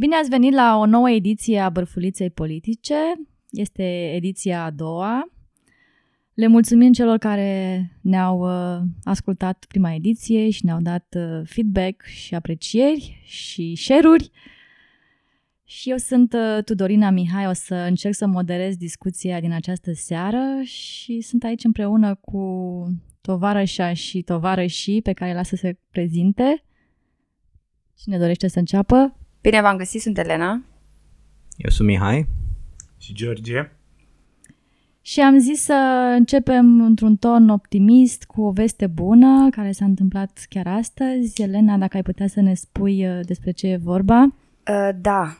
Bine ați venit la o nouă ediție a Bărfuliței Politice. Este ediția a doua. Le mulțumim celor care ne-au uh, ascultat prima ediție și ne-au dat uh, feedback și aprecieri și share-uri. Și eu sunt uh, Tudorina Mihai, o să încerc să moderez discuția din această seară și sunt aici împreună cu tovarășa și tovarășii pe care lasă să se prezinte. Cine dorește să înceapă? Bine v-am găsit, sunt Elena. Eu sunt Mihai. Și George. Și am zis să începem într-un ton optimist cu o veste bună care s-a întâmplat chiar astăzi. Elena, dacă ai putea să ne spui uh, despre ce e vorba. Uh, da,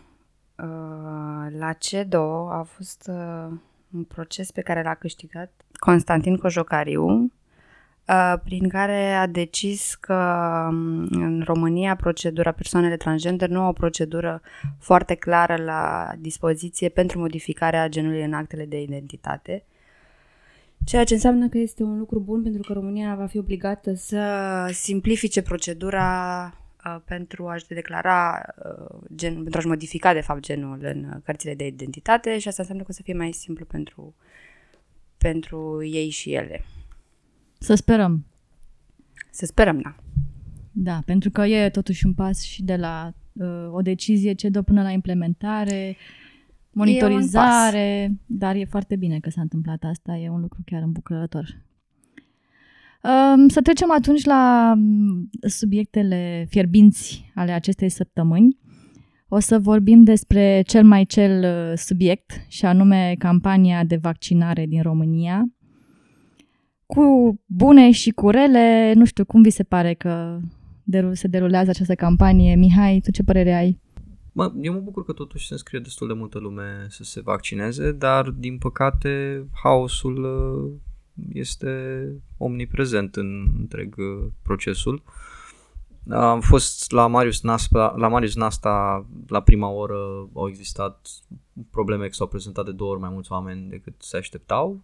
uh, la CEDO a fost uh, un proces pe care l-a câștigat Constantin Cojocariu, Uh, prin care a decis că um, în România procedura persoanele transgender nu au o procedură foarte clară la dispoziție pentru modificarea genului în actele de identitate. Ceea ce înseamnă că este un lucru bun pentru că România va fi obligată să simplifice procedura uh, pentru a-și declara uh, gen, pentru a-și modifica de fapt genul în cărțile de identitate și asta înseamnă că o să fie mai simplu pentru, pentru ei și ele. Să sperăm. Să sperăm, da. Da, pentru că e totuși un pas și de la uh, o decizie ce dă până la implementare, monitorizare, e dar e foarte bine că s-a întâmplat asta, e un lucru chiar îmbucurător. Um, să trecem atunci la mm, subiectele fierbinți ale acestei săptămâni. O să vorbim despre cel mai cel uh, subiect, și anume campania de vaccinare din România, cu bune și cu rele, nu știu, cum vi se pare că se derulează această campanie? Mihai, tu ce părere ai? Mă, eu mă bucur că totuși se înscrie destul de multă lume să se vaccineze, dar din păcate haosul uh, este omniprezent în întreg uh, procesul. Am fost la Marius Nasta, la Marius Nasta la prima oră au existat probleme că s-au prezentat de două ori mai mulți oameni decât se așteptau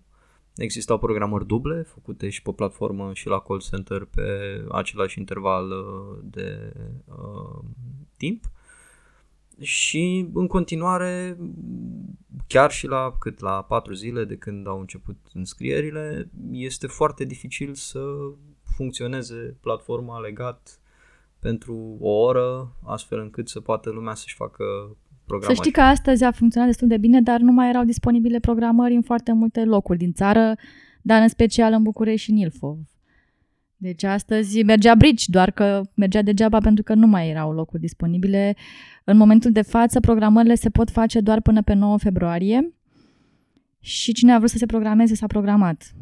Existau programări duble făcute și pe platformă și la call center pe același interval uh, de uh, timp. Și în continuare, chiar și la cât la patru zile de când au început înscrierile, este foarte dificil să funcționeze platforma legat pentru o oră, astfel încât să poată lumea să-și facă programări. Să știi că astăzi a funcționat destul de bine, dar nu mai erau disponibile programări în foarte multe locuri din țară, dar în special în București și în Ilfov. Deci astăzi mergea brici, doar că mergea degeaba pentru că nu mai erau locuri disponibile. În momentul de față, programările se pot face doar până pe 9 februarie și cine a vrut să se programeze s-a programat.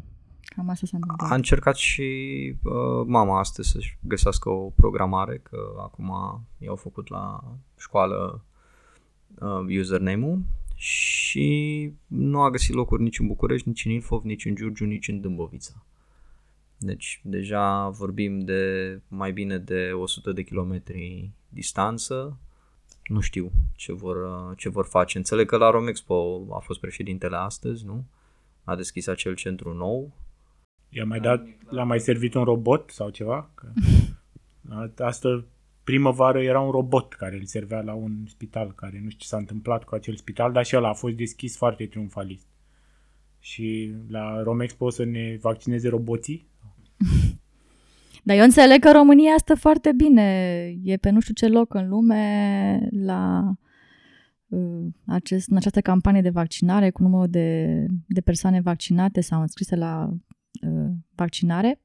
Cam asta s-a întâmplat. A încercat și uh, mama astăzi să-și găsească o programare, că acum i-au făcut la școală uh, username-ul și nu a găsit locuri nici în București, nici în Ilfov, nici în Giurgiu, nici în Dâmbovița. Deci deja vorbim de mai bine de 100 de kilometri distanță. Nu știu ce vor, ce vor face. Înțeleg că la Romexpo a fost președintele astăzi, nu? A deschis acel centru nou. I-a mai dat, l-a mai servit un robot sau ceva? Că asta primăvară era un robot care îl servea la un spital, care nu știu ce s-a întâmplat cu acel spital, dar și ăla a fost deschis foarte triumfalist. Și la Romexpo să ne vaccineze roboții? Dar eu înțeleg că România stă foarte bine. E pe nu știu ce loc în lume la uh, acest, în această campanie de vaccinare cu numărul de, de persoane vaccinate sau înscrise la uh, vaccinare.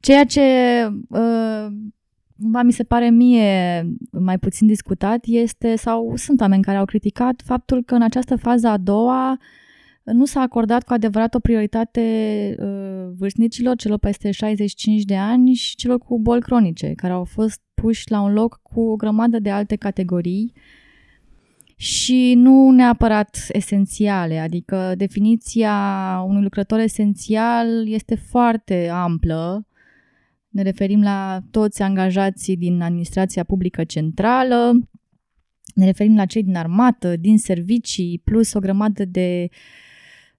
Ceea ce uh, cumva mi se pare mie mai puțin discutat este, sau sunt oameni care au criticat faptul că în această fază a doua nu s-a acordat cu adevărat o prioritate uh, vârstnicilor, celor peste 65 de ani și celor cu boli cronice, care au fost puși la un loc cu o grămadă de alte categorii și nu neapărat esențiale, adică definiția unui lucrător esențial este foarte amplă ne referim la toți angajații din administrația publică centrală, ne referim la cei din armată, din servicii, plus o grămadă de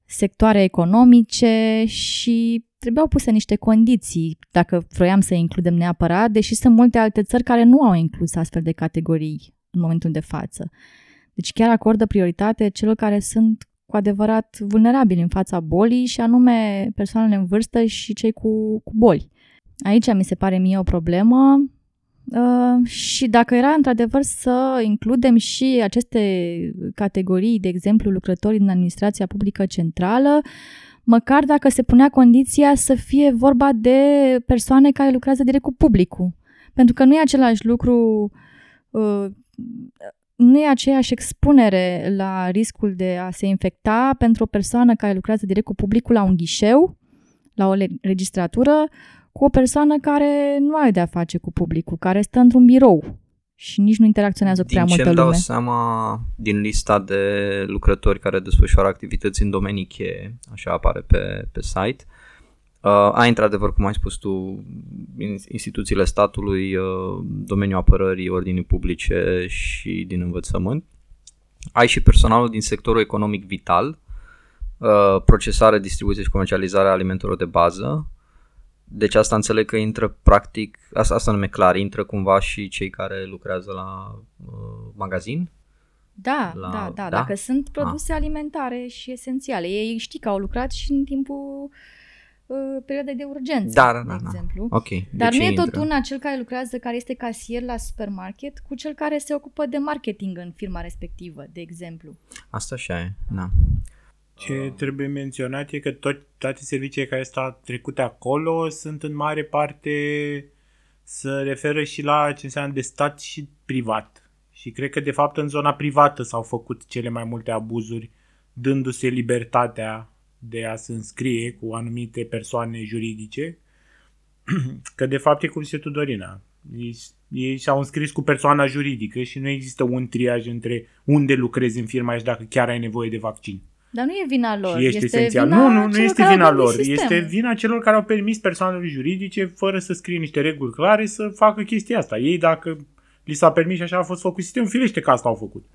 sectoare economice și trebuiau puse niște condiții dacă vroiam să includem neapărat, deși sunt multe alte țări care nu au inclus astfel de categorii în momentul de față. Deci chiar acordă prioritate celor care sunt cu adevărat vulnerabili în fața bolii și anume persoanele în vârstă și cei cu, cu boli. Aici mi se pare mie o problemă uh, și dacă era într-adevăr să includem și aceste categorii, de exemplu lucrătorii din administrația publică centrală, măcar dacă se punea condiția să fie vorba de persoane care lucrează direct cu publicul. Pentru că nu e același lucru uh, nu e aceeași expunere la riscul de a se infecta pentru o persoană care lucrează direct cu publicul la un ghișeu, la o registratură, cu o persoană care nu are de-a face cu publicul, care stă într-un birou și nici nu interacționează cu prea multă lume. Din ce dau seama din lista de lucrători care desfășoară activități în domenii cheie, așa apare pe, pe site, Uh, ai într-adevăr, cum ai spus tu, instituțiile statului, uh, domeniul apărării, ordinii publice și din învățământ. Ai și personalul din sectorul economic vital, uh, procesare, distribuție și comercializare a alimentelor de bază. Deci asta înțeleg că intră practic, asta, asta nume clar, intră cumva și cei care lucrează la uh, magazin? Da, la, da, da, da, dacă sunt produse ah. alimentare și esențiale. Ei știi că au lucrat și în timpul uh, Uh, perioade de urgență, da, da, de da, da. exemplu. Da. Okay. Dar nu e tot una cel care lucrează, care este casier la supermarket, cu cel care se ocupă de marketing în firma respectivă, de exemplu. Asta așa e, da. Ce trebuie menționat e că tot, toate serviciile care stau trecute acolo sunt în mare parte să referă și la ce înseamnă de stat și privat. Și cred că de fapt în zona privată s-au făcut cele mai multe abuzuri, dându-se libertatea de a se înscrie cu anumite persoane juridice, că de fapt e cum zice Tudorina. Ei, ei și-au înscris cu persoana juridică și nu există un triaj între unde lucrezi în firma și dacă chiar ai nevoie de vaccin. Dar nu e vina lor. Și este, este esențial. Nu, nu, nu este vina lor. Este vina celor care au permis persoanelor juridice, fără să scrie niște reguli clare, să facă chestia asta. Ei, dacă li s-a permis și așa a fost făcut sistemul, firește că asta au făcut.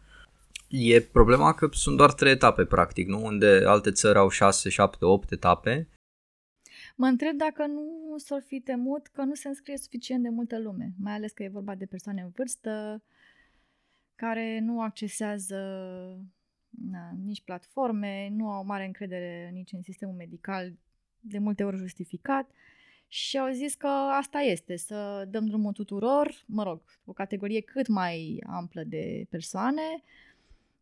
E problema că sunt doar trei etape, practic, nu? Unde alte țări au 6, 7, 8 etape. Mă întreb dacă nu s-or fi temut că nu se înscrie suficient de multă lume, mai ales că e vorba de persoane în vârstă care nu accesează na, nici platforme, nu au mare încredere nici în sistemul medical, de multe ori justificat, și au zis că asta este, să dăm drumul tuturor, mă rog, o categorie cât mai amplă de persoane,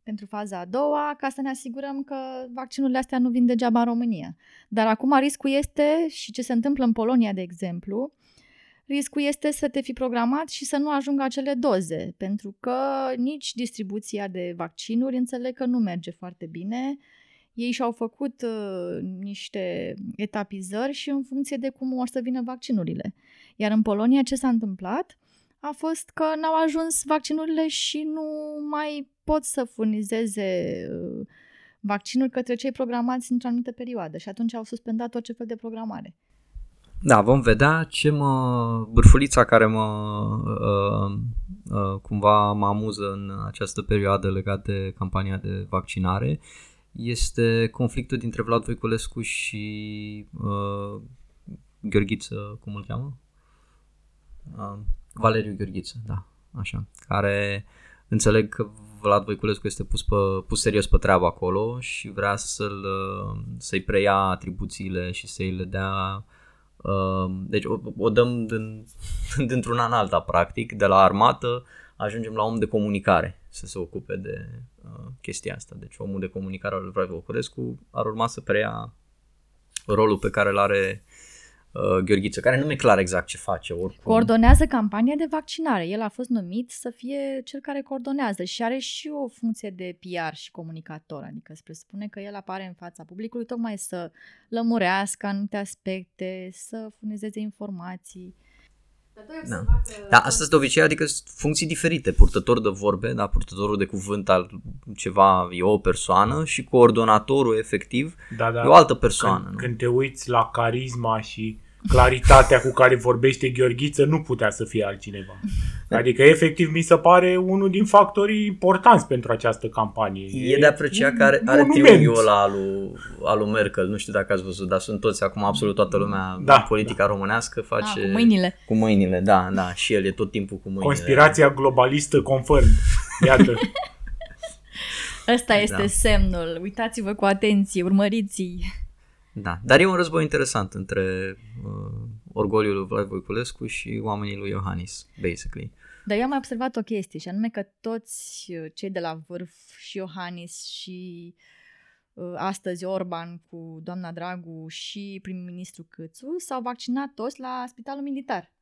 pentru faza a doua, ca să ne asigurăm că vaccinurile astea nu vin degeaba în România. Dar acum riscul este, și ce se întâmplă în Polonia, de exemplu, riscul este să te fi programat și să nu ajungă acele doze, pentru că nici distribuția de vaccinuri înțeleg că nu merge foarte bine. Ei și-au făcut uh, niște etapizări și în funcție de cum o să vină vaccinurile. Iar în Polonia ce s-a întâmplat? a fost că n-au ajuns vaccinurile și nu mai pot să furnizeze uh, vaccinuri către cei programați într-o anumită perioadă și atunci au suspendat orice fel de programare. Da, vom vedea ce mă... bârfulița care mă uh, uh, cumva mă amuză în această perioadă legată de campania de vaccinare este conflictul dintre Vlad Voiculescu și uh, Gheorghiță, cum îl cheamă? Uh, Valeriu Gheorghiță, da, așa, care înțeleg că Vlad Voiculescu este pus, pe, pus serios pe treabă acolo și vrea să-l, să-i preia atribuțiile și să-i le dea uh, deci o, o dăm din, dintr-un an alta practic, de la armată ajungem la om de comunicare să se ocupe de uh, chestia asta. Deci omul de comunicare al lui Vlad Voiculescu ar urma să preia rolul pe care îl are uh, Gheorghiță, care nu mi-e clar exact ce face oricum. Coordonează campania de vaccinare. El a fost numit să fie cel care coordonează și are și o funcție de PR și comunicator, adică se presupune că el apare în fața publicului tocmai să lămurească anumite aspecte, să furnizeze informații. Da. da, asta de obicei, adică sunt funcții diferite. Purtător de vorbe, da, purtătorul de cuvânt al ceva e o persoană și coordonatorul efectiv da, da. e o altă persoană. Când, nu? când te uiți la carisma și claritatea cu care vorbește Gheorghiță nu putea să fie altcineva. Adică, efectiv, mi se pare unul din factorii importanți pentru această campanie. E de apreciat că are, are triunghiul ăla al lui, al lui Merkel, nu știu dacă ați văzut, dar sunt toți acum, absolut toată lumea Da, în politica românească face... Ah, cu mâinile. Cu mâinile, da, da, și el e tot timpul cu mâinile. Conspirația globalistă confirm. Iată. Ăsta este Da. semnul. Uitați-vă cu atenție, urmăriți Da, dar e un război interesant între uh, orgoliul lui Vlad Voiculescu și oamenii lui Iohannis, basically. Dar eu am mai observat o chestie și anume că toți uh, cei de la vârf și Iohannis și uh, astăzi Orban cu doamna Dragu și prim-ministru Câțu s-au vaccinat toți la spitalul militar.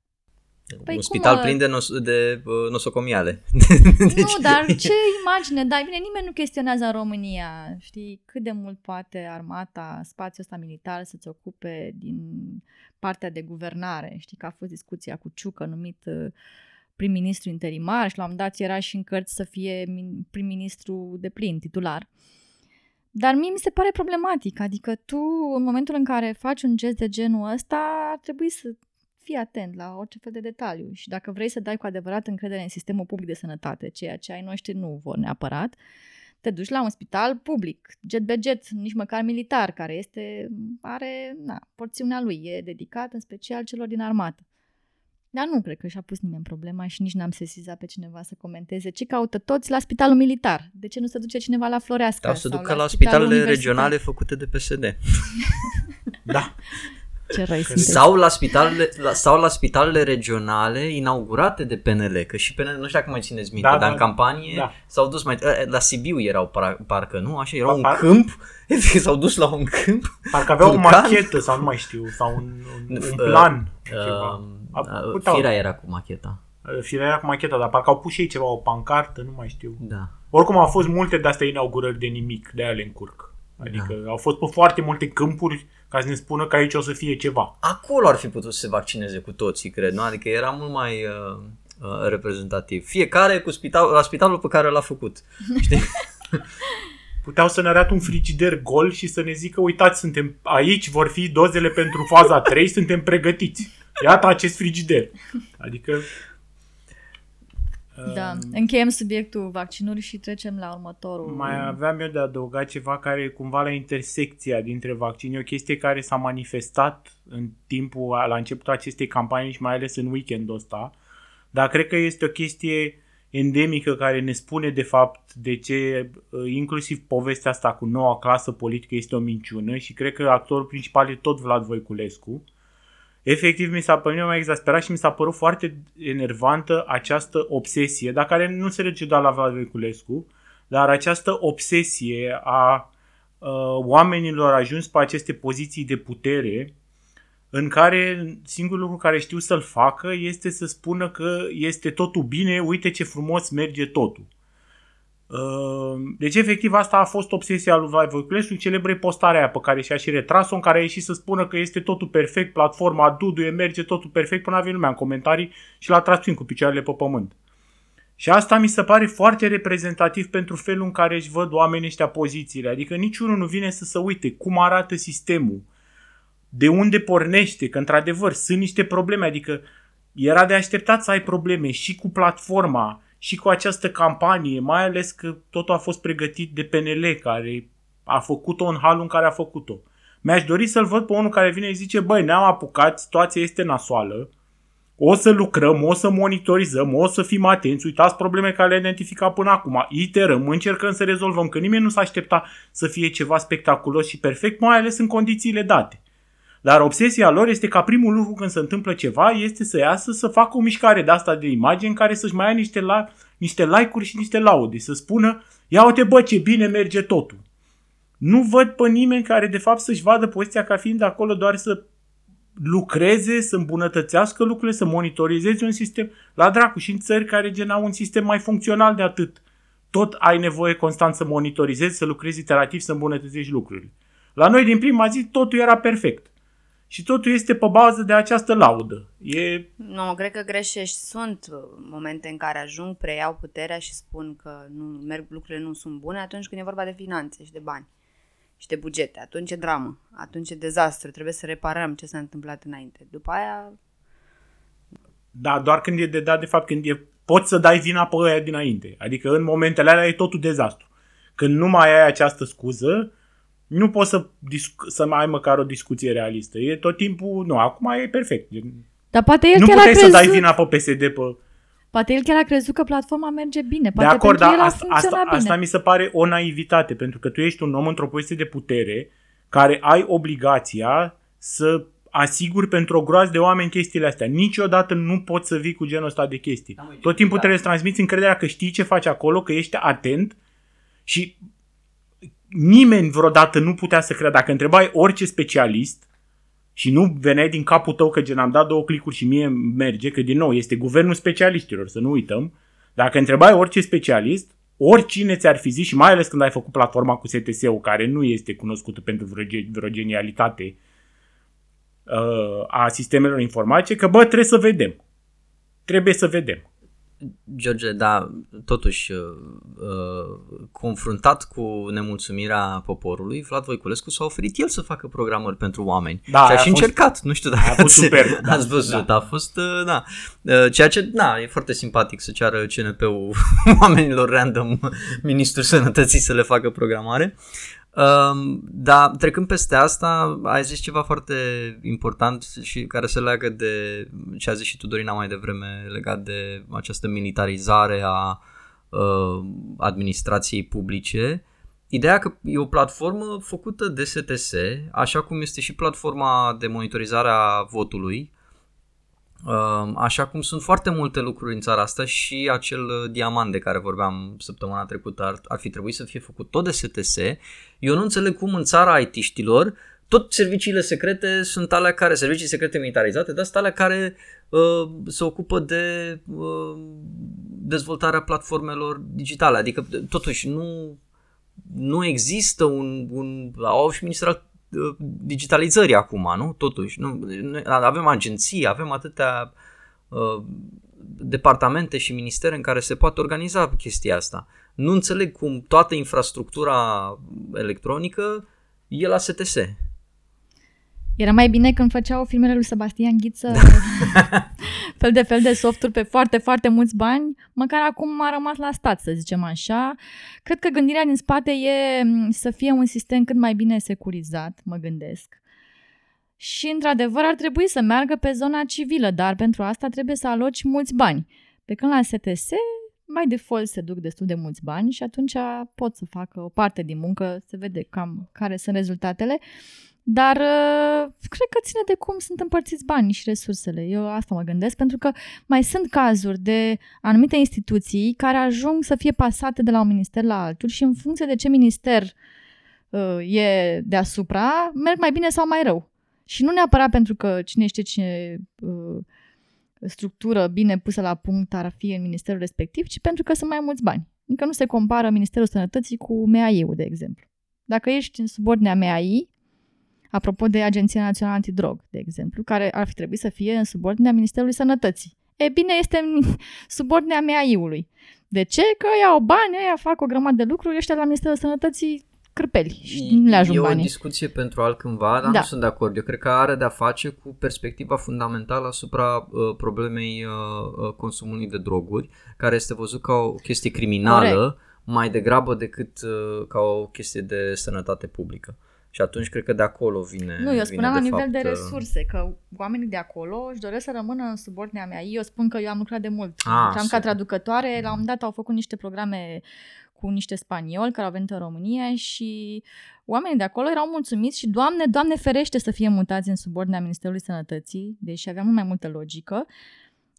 Păi un cum, spital mă? plin de, nos- de uh, nosocomiale. Nu, dar ce imagine, dar bine, nimeni nu chestionează în România, știi, cât de mult poate armata, spațiul ăsta militar să-ți ocupe din partea de guvernare. Știi că a fost discuția cu Ciucă numit uh, prim-ministru interimar și la un moment dat era și în cărți să fie min- prim-ministru de plin, titular. Dar mie mi se pare problematic, adică tu în momentul în care faci un gest de genul ăsta ar trebui să fii atent la orice fel de detaliu și dacă vrei să dai cu adevărat încredere în sistemul public de sănătate, ceea ce ai noștri nu vor neapărat, te duci la un spital public, jet be jet, nici măcar militar, care este, are na, porțiunea lui, e dedicat în special celor din armată. Dar nu cred că și-a pus nimeni problema și nici n-am sesizat pe cineva să comenteze ce caută toți la spitalul militar. De ce nu se duce cineva la Floreasca? Sau să sau ducă la spitalul spitalele universitar? regionale făcute de PSD. Da. Ce răi sunteți. Sau la, spitalele, la, sau la spitalele regionale inaugurate de PNL, că și PNL, nu știu dacă mai țineți minte, Da, dar da, în campanie da. s-au dus mai... eh, La Sibiu erau par, parcă, nu? Așa, era Pa- un par- câmp, efectiv s-au dus la un câmp. Parcă avea o Turcan? machetă sau nu mai știu, sau un, un, un Uh, plan. ceva. Uh, A- uh, puteau. Firea era cu macheta. Firea era cu macheta, dar parcă au pus și ei ceva, o pancartă, nu mai știu. Da. Oricum au fost multe de astea inaugurări de nimic, de ale încurc. Adică da. au fost pe foarte multe câmpuri ca să ne spună că aici o să fie ceva. Acolo ar fi putut să se vaccineze cu toții, cred, nu? Adică era mult mai uh, uh, reprezentativ. Fiecare cu spital, la spitalul pe care l-a făcut. Știi? Puteau să ne arate un frigider gol și să ne zică, uitați, suntem aici, vor fi dozele pentru faza 3, suntem pregătiți. Iată acest frigider. Adică... Da, uh, încheiem subiectul vaccinuri și trecem la următorul. Mai aveam eu de adăugat ceva care e cumva la intersecția dintre vaccini, o chestie care s-a manifestat în timpul, la începutul acestei campanii și mai ales în weekendul ăsta, dar cred că este o chestie endemică care ne spune de fapt de ce uh, inclusiv povestea asta cu noua clasă politică este o minciună și cred că actorul principal e tot Vlad Voiculescu. Efectiv, mi s-a părut mai exasperat și mi s-a părut foarte enervantă această obsesie, dar care nu se rege doar la Vlad Voiculescu, dar această obsesie a uh, oamenilor ajuns pe aceste poziții de putere, în care singurul lucru care știu să-l facă este să spună că este totul bine, uite ce frumos merge totul. Uh, Deci, efectiv, asta a fost obsesia lui Vlad Voiculescu, celebre postarea aia pe care și-a și retras-o, în care a ieșit să spună că este totul perfect, platforma Duduie merge totul perfect, până a venit lumea în comentarii și l-a tras prin cu picioarele pe pământ. Și asta mi se pare foarte reprezentativ pentru felul în care își văd oamenii ăștia pozițiile. Adică niciunul nu vine să se uite cum arată sistemul, de unde pornește, că într-adevăr sunt niște probleme, adică era de așteptat să ai probleme și cu platforma, și cu această campanie, mai ales că totul a fost pregătit de PNL, care a făcut-o în halul în care a făcut-o. Mi-aș dori să-l văd pe unul care vine și zice, băi, ne-am apucat, situația este nasoală, o să lucrăm, o să monitorizăm, o să fim atenți, uitați probleme care le-am identificat până acum, iterăm, încercăm să rezolvăm, că nimeni nu s-a aștepta să fie ceva spectaculos și perfect, mai ales în condițiile date. Dar obsesia lor este ca primul lucru când se întâmplă ceva este să iasă să facă o mișcare de asta de imagine în care să-și mai ia niște, la, niște like-uri și niște laude, să spună ia uite bă ce bine merge totul. Nu văd pe nimeni care de fapt să-și vadă poziția ca fiind acolo doar să lucreze, să îmbunătățească lucrurile, să monitorizeze un sistem. La dracu și în țări care gen au un sistem mai funcțional de atât. Tot ai nevoie constant să monitorizezi, să lucrezi iterativ, să îmbunătățești lucrurile. La noi din prima zi totul era perfect. Și totul este pe bază de această laudă. E... Nu, cred că greșești. Sunt uh, momente în care ajung, preiau puterea și spun că nu merg, lucrurile nu sunt bune atunci când e vorba de finanțe și de bani. și de bugete. Atunci e dramă, atunci e dezastru, trebuie să reparăm ce s-a întâmplat înainte. După aia... Da, doar când e de dat, de fapt, când e, poți să dai vina pe aia dinainte. Adică în momentele alea e totul dezastru. Când nu mai ai această scuză, nu poți să, discu- să mai ai măcar o discuție realistă. E tot timpul, nu, acum e perfect. Dar poate el nu chiar a puteai crezut, să dai vina pe PSD pe... poate el chiar a crezut că platforma merge bine. De Poate acord, pentru dar el a asta, asta, funcționat bine. asta mi se pare o naivitate, pentru că tu ești un om într-o poziție de putere care ai obligația să asiguri pentru o groază de oameni chestiile astea. Niciodată nu poți să vii cu genul ăsta de chestii. Tot timpul trebuie să transmiți încrederea că știi ce faci acolo, că ești atent și nimeni vreodată nu putea să credă. Dacă întrebai orice specialist și nu veneai din capul tău că gen am dat două clicuri și mie merge, că din nou este guvernul specialiștilor, să nu uităm. Dacă întrebai orice specialist, oricine ți-ar fi zis și mai ales când ai făcut platforma cu STS-ul, care nu este cunoscută pentru vreo, ge- vreo genialitate uh, a sistemelor informatice, că bă, trebuie să vedem. Trebuie să vedem. George, da, totuși, uh, uh, confruntat cu nemulțumirea poporului, Vlad Voiculescu s-a oferit el să facă programări pentru oameni. Da, și a aia și a fost- încercat, nu știu dacă aia a fost ați, superb, da, ați văzut, da. a fost, uh, da. Uh, Ceea ce, da, e foarte simpatic să ceară CNP-ul oamenilor random, Ministrul Sănătății să le facă programare. Um, dar trecând peste asta, ai zis ceva foarte important și care se leagă de ce a zis și tu, Dorina, mai devreme, legat de această militarizare a uh, administrației publice. Ideea că e o platformă făcută de STS, așa cum este și platforma de monitorizare a votului, Uh, Așa cum sunt foarte multe lucruri în țara asta și acel uh, diamant de care vorbeam săptămâna trecută ar, ar fi trebuit să fie făcut tot de STS. Eu nu înțeleg cum în țara IT-știlor tot serviciile secrete sunt alea care, servicii secrete militarizate, dar sunt alea care uh, se ocupă de uh, dezvoltarea platformelor digitale. Adică totuși nu, nu există un, un au și ministrul uh, digitalizării acum, nu? Totuși, nu, noi avem agenții, avem atâtea uh, departamente și ministere în care se poate organiza chestia asta. Nu înțeleg cum toată infrastructura electronică e la STS. Era mai bine când făceau filmele lui Sebastian Ghiță fel de fel de softuri pe foarte, foarte mulți bani, măcar acum a rămas la stat, să zicem așa. Cred că gândirea din spate e m, să fie un sistem cât mai bine securizat, mă gândesc. Și, într-adevăr, ar trebui să meargă pe zona civilă, dar pentru asta trebuie să aloci mulți bani. Pe când la STS, mai default se duc destul de mulți bani și atunci pot să facă o parte din muncă, se vede cam care sunt rezultatele. Dar uh, cred că ține de cum sunt împărțiți banii și resursele. Eu asta mă gândesc, pentru că mai sunt cazuri de anumite instituții care ajung să fie pasate de la un minister la altul și în funcție de ce minister uh, e deasupra, merg mai bine sau mai rău. Și nu neapărat pentru că cine știe ce uh, structură bine pusă la punct ar fi în ministerul respectiv, ci pentru că sunt mai mulți bani. Adică nu se compară Ministerul Sănătății cu MAI-ul, de exemplu. Dacă ești în subordinea MAI, apropo de Agenția Națională Antidrog, de exemplu, care ar fi trebuit să fie în subordinea Ministerului Sănătății. E bine, este în subordinea MAI-ului. De ce? Că iau bani, ăia fac o grămadă de lucruri, ăștia la Ministerul Sănătății cârpeli și nu le ajung e banii. o discuție pentru altcândva, dar Da. nu sunt de acord. Eu cred că are de-a face cu perspectiva fundamentală asupra uh, problemei uh, uh, consumului de droguri, care este văzut ca o chestie criminală Corect. mai degrabă decât uh, ca o chestie de sănătate publică. Și atunci cred că de acolo vine Nu, eu vine spuneam la de nivel fapt, de uh, resurse, că oamenii de acolo își doresc să rămână în subordinea mea. Eu spun că eu am lucrat de mult. Ah, Lucram ca super. traducătoare, la un moment dat au făcut niște programe cu niște spanioli care au venit în România și oamenii de acolo erau mulțumiți și, Doamne, Doamne ferește să fie mutați în subordinea Ministerului Sănătății, deși avea mult mai multă logică,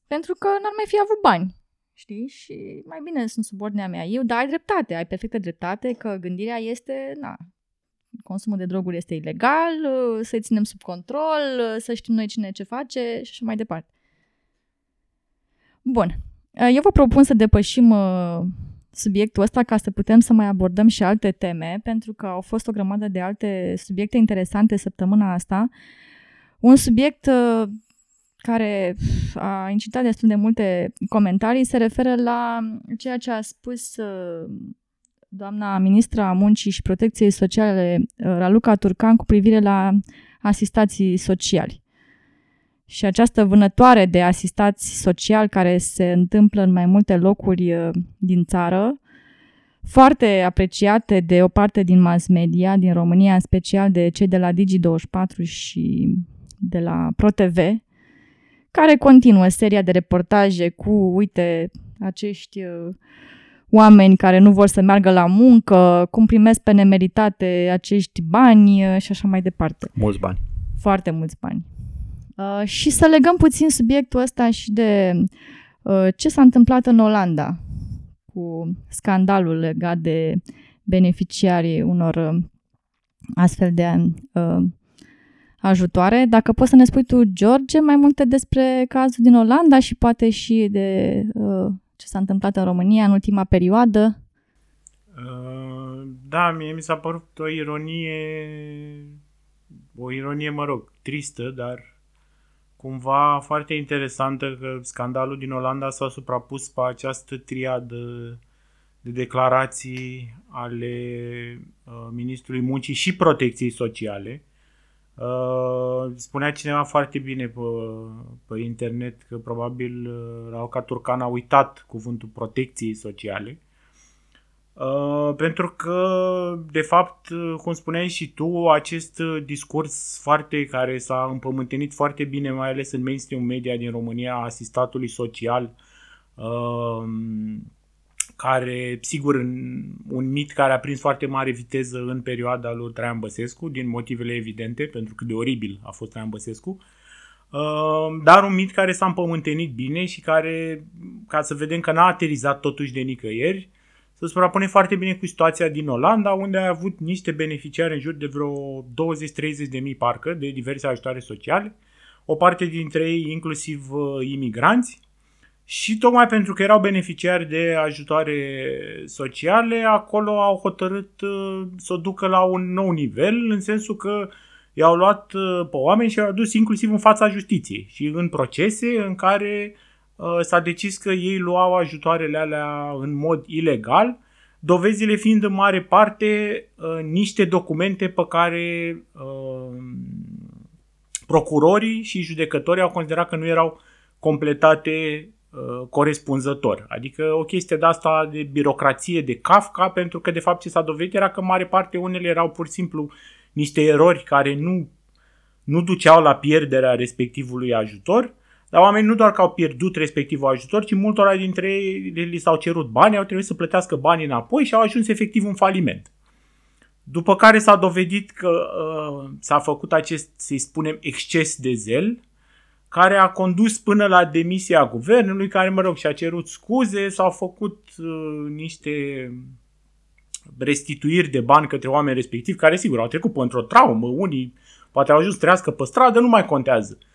pentru că n-ar mai fi avut bani. Știi? Și mai bine sunt subordinea mea eu, dar ai dreptate, ai perfectă dreptate că gândirea este, na, consumul de droguri este ilegal, uh, să-i ținem sub control, uh, să știm noi cine ce face și așa mai departe. Bun. Uh, Eu vă propun să depășim uh, subiectul ăsta ca să putem să mai abordăm și alte teme, pentru că au fost o grămadă de alte subiecte interesante săptămâna asta. Un subiect uh, care a incitat destul de multe comentarii se referă la ceea ce a spus uh, doamna ministra a Muncii și Protecției Sociale, Raluca Turcan, cu privire la asistații sociali. Și această vânătoare de asistați sociali care se întâmplă în mai multe locuri uh, din țară, foarte apreciate de o parte din mass media, din România, în special de cei de la Digi24 și de la ProTV, care continuă seria de reportaje cu, uite, acești uh, oameni care nu vor să meargă la muncă, cum primesc pe nemeritate acești bani uh, și așa mai departe. Mulți bani. Foarte mulți bani. Uh, și să legăm puțin subiectul ăsta și de uh, ce s-a întâmplat în Olanda cu scandalul legat de beneficiarii unor uh, astfel de uh, ajutoare. Dacă poți să ne spui tu, George, mai multe despre cazul din Olanda și poate și de uh, ce s-a întâmplat în România în ultima perioadă. Uh, da, mie mi s-a părut o ironie, o ironie, mă rog, tristă, dar cumva foarte interesantă că scandalul din Olanda s-a suprapus pe această triadă de declarații ale uh, Ministrului Muncii și Protecției Sociale. Uh, spunea cineva foarte bine pe, pe internet că probabil uh, Rauca Turcan a uitat cuvântul protecției sociale. Uh, pentru că, de fapt, cum spuneai și tu, acest discurs foarte care s-a împământenit foarte bine, mai ales în mainstream media din România, asistatului social, uh, care, sigur, un mit care a prins foarte mare viteză în perioada lui Traian Băsescu, din motivele evidente, pentru că de oribil a fost Traian Băsescu, uh, dar un mit care s-a împământenit bine și care, ca să vedem că n-a aterizat totuși de nicăieri, se suprapune foarte bine cu situația din Olanda, unde ai avut niște beneficiari în jur de vreo 20-30 de mii parcă de diverse ajutoare sociale, o parte dintre ei inclusiv uh, imigranți, și tocmai pentru că erau beneficiari de ajutoare sociale, acolo au hotărât uh, să o ducă la un nou nivel, în sensul că i-au luat uh, pe oameni și i-au adus inclusiv în fața justiției și în procese în care Uh, s-a decis că ei luau ajutoarele alea în mod ilegal, dovezile fiind în mare parte uh, niște documente pe care uh, procurorii și judecătorii au considerat că nu erau completate corespunzător. Adică o chestie de asta de birocrație, de Kafka, pentru că de fapt ce s-a dovedit era că în mare parte unele erau pur și simplu niște erori care nu, nu duceau la pierderea respectivului ajutor, dar oamenii nu doar că au pierdut respectivul ajutor, ci multora dintre ei li s-au cerut bani, au trebuit să plătească banii înapoi și au ajuns efectiv în faliment. După care s-a dovedit că uh, s-a făcut acest, să-i spunem, exces de zel, care a condus până la demisia guvernului, care, mă rog, și-a cerut scuze, s-au făcut uh, niște restituiri de bani către oameni respectivi, care, sigur, au trecut într-o traumă, unii poate au ajuns trăiască pe stradă, nu mai contează. Uh,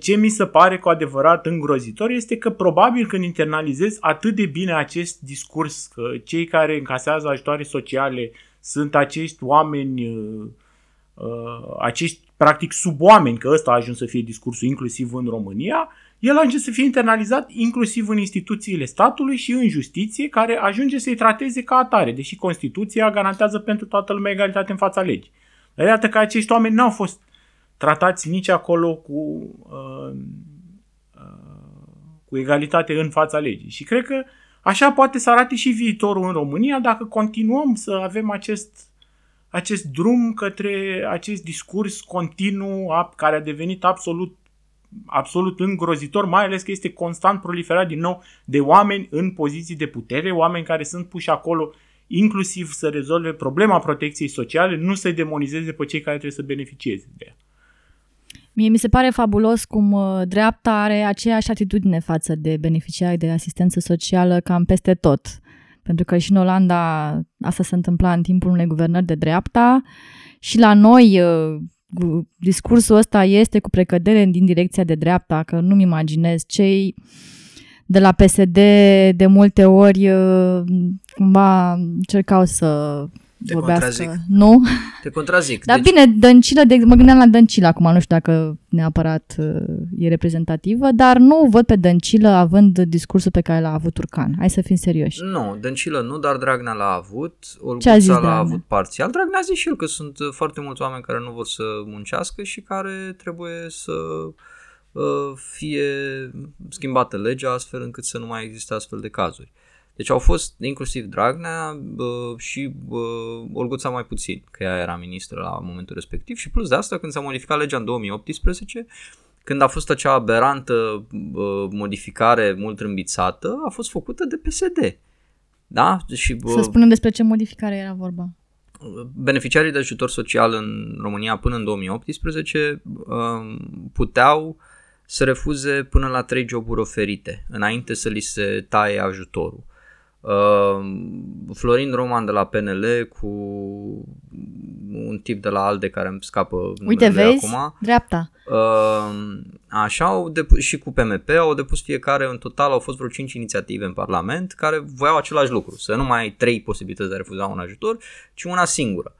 ce mi se pare cu adevărat îngrozitor este că probabil când internalizezi atât de bine acest discurs că cei care încasează ajutoare sociale sunt acești oameni, uh, uh, acești practic suboameni, că ăsta a ajuns să fie discursul inclusiv în România, el ajunge să fie internalizat inclusiv în instituțiile statului și în justiție, care ajunge să-i trateze ca atare, deși Constituția garantează pentru toată lumea egalitate în fața legii. Dar iată că acești oameni n-au fost tratați nici acolo cu, uh, uh, cu egalitate în fața legii. Și cred că așa poate să arate și viitorul în România dacă continuăm să avem acest, acest drum către acest discurs continuu care a devenit absolut absolut îngrozitor, mai ales că este constant proliferat din nou de oameni în poziții de putere, oameni care sunt puși acolo inclusiv să rezolve problema protecției sociale, nu să-i demonizeze pe cei care trebuie să beneficieze de ea. Mie mi se pare fabulos cum uh, dreapta are aceeași atitudine față de beneficiari de asistență socială cam peste tot. Pentru că și în Olanda asta se întâmpla în timpul unei guvernări de dreapta și la noi uh, discursul ăsta este cu precădere din direcția de dreapta, că nu-mi imaginez cei de la PSD de multe ori uh, cumva încercau să Te vorbească. contrazic. Nu? Te contrazic. Dar deci, bine, Dăncilă, de, mă gândeam la Dăncilă acum, nu știu dacă neapărat uh, e reprezentativă, dar nu văd pe Dăncilă având discursul pe care l-a avut Turcan. Hai să fim serioși. Nu, Dăncilă nu, dar Dragnea l-a avut, Ce a zis Olguța l-a Dragnea? avut parțial. Dragnea a zis și el că sunt uh, foarte mulți oameni care nu vor să muncească și care trebuie să uh, fie schimbată legea astfel încât să nu mai existe astfel de cazuri. Deci au fost inclusiv Dragnea uh, și uh, Olguța mai puțin, că ea era ministră la momentul respectiv și plus de asta când s-a modificat legea în 2018, când a fost acea aberantă uh, modificare mult râmbițată, a fost făcută de PSD. Da? Și Să uh, spunem despre ce modificare era vorba. beneficiarii de ajutor social în România până în 2018 um, puteau să refuze până la trei joburi oferite, înainte să li se taie ajutorul. Um, Florin Roman de la PNL cu un tip de la ALDE care îmi scapă Uite, numele vezi? acum. Dreapta. Uh, așa au depus, și cu PMP au depus fiecare, în total au fost vreo 5 inițiative în Parlament care voiau același lucru, să nu mai ai trei posibilități de a refuza un ajutor, ci una singură.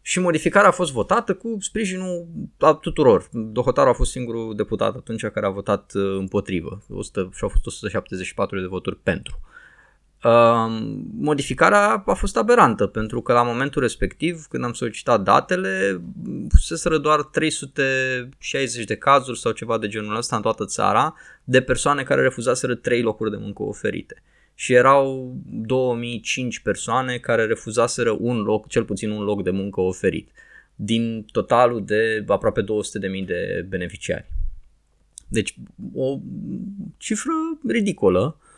Și modificarea a fost votată cu sprijinul a tuturor. Dohotarul a fost singurul deputat atunci care a votat uh, împotrivă. 100, și au fost 174 de voturi pentru. Uh, modificarea a fost aberantă pentru că la momentul respectiv, când am solicitat datele, fuseseră doar 360 de cazuri sau ceva de genul ăsta în toată țara de persoane care refuzaseră 3 locuri de muncă oferite. Și erau 2005 persoane care refuzaseră un loc, cel puțin un loc de muncă oferit, din totalul de aproape 200.000 de beneficiari. Deci o cifră ridicolă, Um,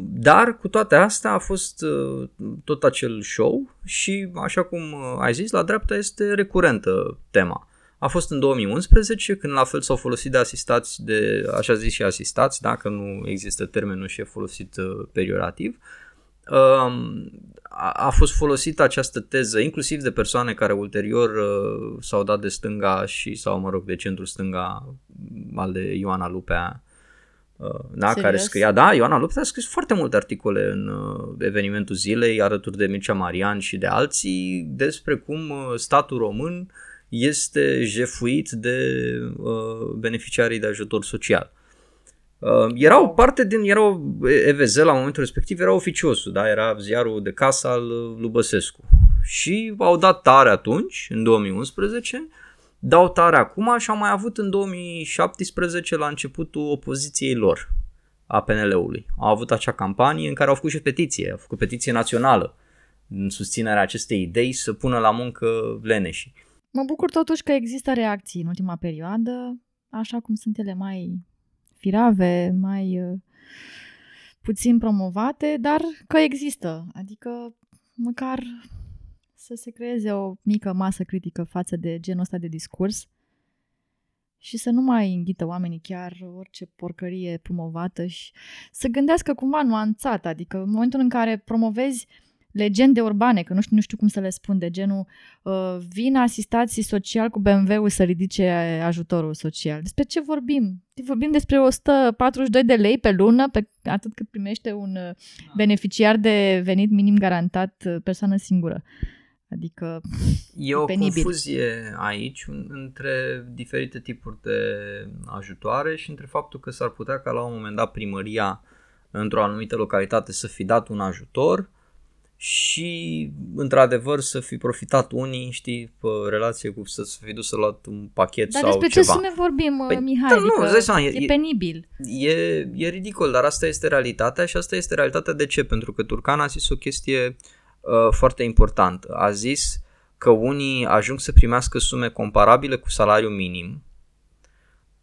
dar cu toate astea a fost uh, tot acel show și așa cum uh, ai zis, la dreapta este recurentă tema. A fost în 2011 când la fel s-au folosit de asistați de, așa zis și asistați, dacă nu există termenul și e folosit uh, periorativ. Um, a, a fost folosită această teză inclusiv de persoane care ulterior uh, s-au dat de stânga și sau mă rog de centru stânga al de Ioana Lupea uh, da, Serios? care scria, da, Ioana Luptea a scris foarte multe articole în uh, evenimentul zilei alături de Mircea Marian și de alții despre cum uh, statul român este jefuit de uh, beneficiarii de ajutor social. Uh, era o parte din, era o, EVZ la momentul respectiv era oficiosul, da, era ziarul de casă al uh, lui Băsescu. Și au dat tare atunci, în 2011, dau tare acum și au mai avut în 2017 la începutul opoziției lor a PNL-ului. Au avut acea campanie în care au făcut și o petiție, au făcut petiție națională în susținerea acestei idei să pună la muncă leneșii. Mă bucur totuși că există reacții în ultima perioadă, așa cum sunt ele mai firave, mai uh, puțin promovate, dar că există. Adică măcar să se creeze o mică masă critică față de genul ăsta de discurs și să nu mai înghită oamenii chiar orice porcărie promovată și să gândească cumva nuanțat, adică în momentul în care promovezi legende urbane, că nu știu, nu știu cum să le spun, de genul uh, vin asistații social cu BMW-ul să ridice ajutorul social. Despre ce vorbim? Vorbim despre 142 de lei pe lună, pe atât cât primește un uh, beneficiar de venit minim garantat uh, persoană singură. Adică E o penibil. confuzie aici un- între diferite tipuri de ajutoare și între faptul că s-ar putea ca la un moment dat primăria într-o anumită localitate să fi dat un ajutor și într-adevăr să fi profitat unii, știi, pe relație cu să se fi dus să luat un pachet Dar sau despre ceva. ce sume vorbim, Păi, păi, Mihai? da, nu, adică îți dai seama, e- e, e- penibil. E, e ridicol, dar asta este realitatea și asta este realitatea de ce? Pentru că Turcan a zis o chestie uh, foarte importantă. A zis că unii ajung să primească sume comparabile cu salariul minim,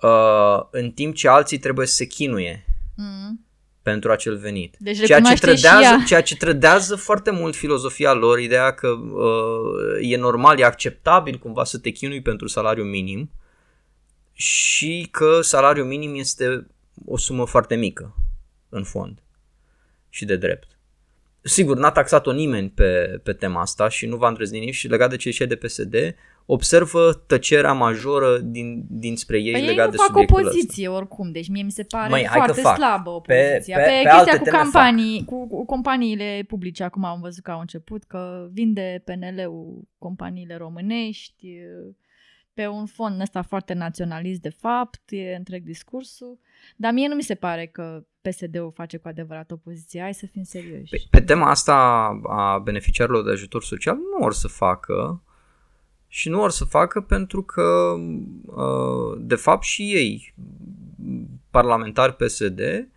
uh, în timp ce alții trebuie să se chinuie Mm. pentru acel venit. Deci Ceea ce, recunoaște și trădează, ea. ceea ce trădează foarte mult filozofia lor, ideea că uh, e normal, e acceptabil cumva să te chinui pentru salariul minim și că salariul minim este o sumă foarte mică în fond și de drept. Sigur, n-a taxat-o nimeni pe, pe tema asta și nu va îndrăzni nici și legat de ce ieșe de PSD, observă tăcerea majoră din, dinspre ei Păi legat ei de nu fac subiectul opoziție oricum, deci mie mi se pare Măi, hai că foarte fac. slabă Pe- opoziția. pe- Pe, pe chestia alte cu teme campanii, cu, cu companiile publice, acum am văzut că au început, că vinde PNL-ul companiile românești, pe un fond ăsta foarte naționalist de fapt, e întreg discursul, dar mie nu mi se pare că PSD-ul face cu adevărat opoziție, hai să fim serioși. Pe, pe tema asta a beneficiarilor de ajutor social nu or să facă și nu or să facă pentru că uh, de fapt și ei parlamentari PSD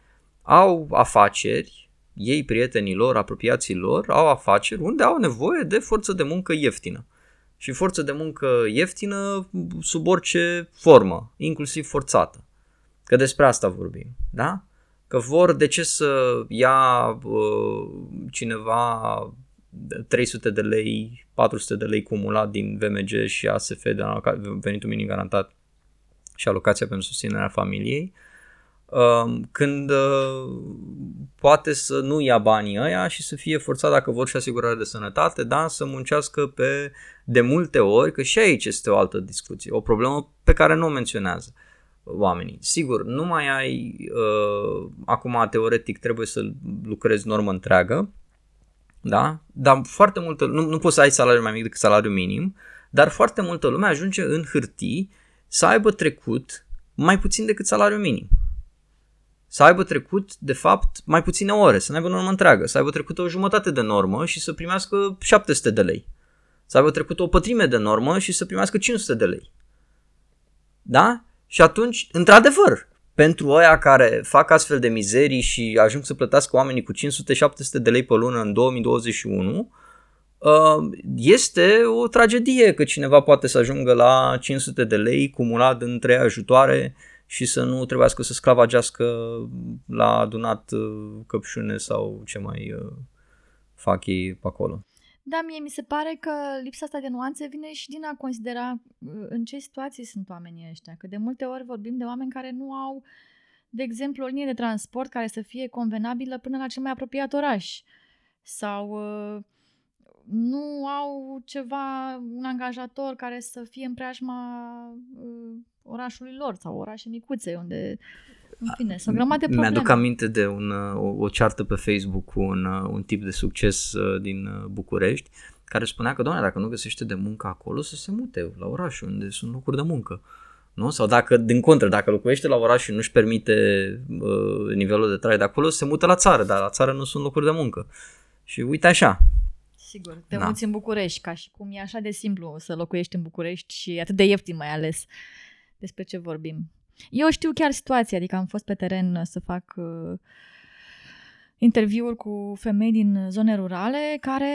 au afaceri, ei prietenii lor, apropiații lor, au afaceri unde au nevoie de forță de muncă ieftină. Și forță de muncă ieftină sub orice formă, inclusiv forțată. Că despre asta vorbim, da? Că vor de ce să ia uh, cineva 300 de lei, 400 de lei cumulat din VMG și ASF de aloca- venitul minim garantat și alocația pentru susținerea familiei, uh, când uh, poate să nu ia banii ăia și să fie forțat dacă vor și asigurare de sănătate, da, să muncească pe de multe ori, că și aici este o altă discuție, o problemă pe care nu o menționează oamenii. Sigur, nu mai ai, uh, acum teoretic trebuie să lucrezi normă întreagă, da? Dar foarte multă, nu, nu poți să ai salariu mai mic decât salariul minim, dar foarte multă lume ajunge în hârtii să aibă trecut mai puțin decât salariul minim. Să aibă trecut, de fapt, mai puține ore, să nu aibă normă întreagă, să aibă trecut o jumătate de normă și să primească 700 de lei. Să aibă trecut o pătrime de normă și să primească 500 de lei. Da? Și atunci, într-adevăr, pentru ăia care fac astfel de mizerii și ajung să plătească oamenii cu 500-700 de lei pe lună în 2021, uh, este o tragedie că cineva poate să ajungă la 500 de lei cumulat între ajutoare și să nu trebuiască să sclavagească la adunat uh, căpșune sau ce mai uh, fac ei pe acolo. Da, mie mi se pare că lipsa asta de nuanțe vine și din a considera uh, în ce situații sunt oamenii ăștia. Că de multe ori vorbim de oameni care nu au, de exemplu, o linie de transport care să fie convenabilă până la cel mai apropiat oraș. Sau uh, nu au ceva, un angajator care să fie în preajma uh, orașului lor sau orașe micuțe unde în fine, sunt o grămadă de probleme. Mi-aduc aminte de un, o, o ceartă pe Facebook cu un, un tip de succes uh, din uh, București care spunea că, doamne, dacă nu găsește de muncă acolo, să se mute la oraș unde sunt locuri de muncă. Nu? Sau dacă, din contră, dacă locuiește la oraș și nu-și permite uh, nivelul de trai de acolo, se mută la țară, dar la țară nu sunt locuri de muncă. Și uite așa. Sigur, te Da. muți în București, ca și cum e așa de simplu să locuiești în București și atât de ieftin mai ales. Despre ce vorbim. Eu știu chiar situația, adică am fost pe teren uh, să fac uh, interviuri cu femei din zone rurale care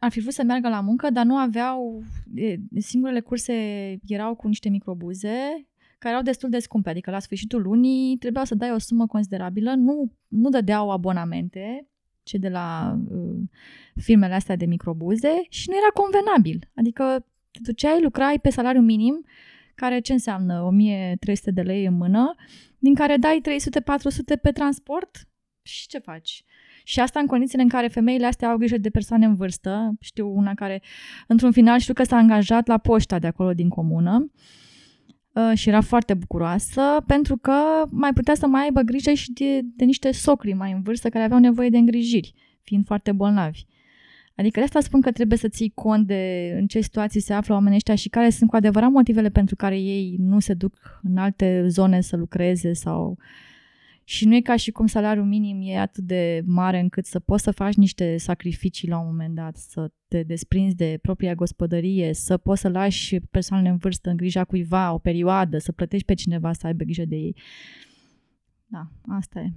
ar fi vrut să meargă la muncă, dar nu aveau, e, singurele curse erau cu niște microbuze care erau destul de scumpe, adică la sfârșitul lunii trebuia să dai o sumă considerabilă, nu, nu dădeau abonamente, ce de la uh, firmele astea de microbuze și nu era convenabil. Adică te duceai, lucrai pe salariu minim, care ce înseamnă 1300 de lei în mână, din care dai 300-400 pe transport și ce faci? Și asta în condițiile în care femeile astea au grijă de persoane în vârstă. Știu una care, într-un final, știu că s-a angajat la poșta de acolo din comună uh, și era foarte bucuroasă pentru că mai putea să mai aibă grijă și de, de niște socri mai în vârstă care aveau nevoie de îngrijiri, fiind foarte bolnavi. Adică de asta spun că trebuie să ții cont de în ce situații se află oamenii ăștia și care sunt cu adevărat motivele pentru care ei nu se duc în alte zone să lucreze sau... Și nu e ca și cum salariul minim e atât de mare încât să poți să faci niște sacrificii la un moment dat, să te desprinzi de propria gospodărie, să poți să lași persoanele în vârstă în grija cuiva o perioadă, să plătești pe cineva să aibă grijă de ei. Da, asta e.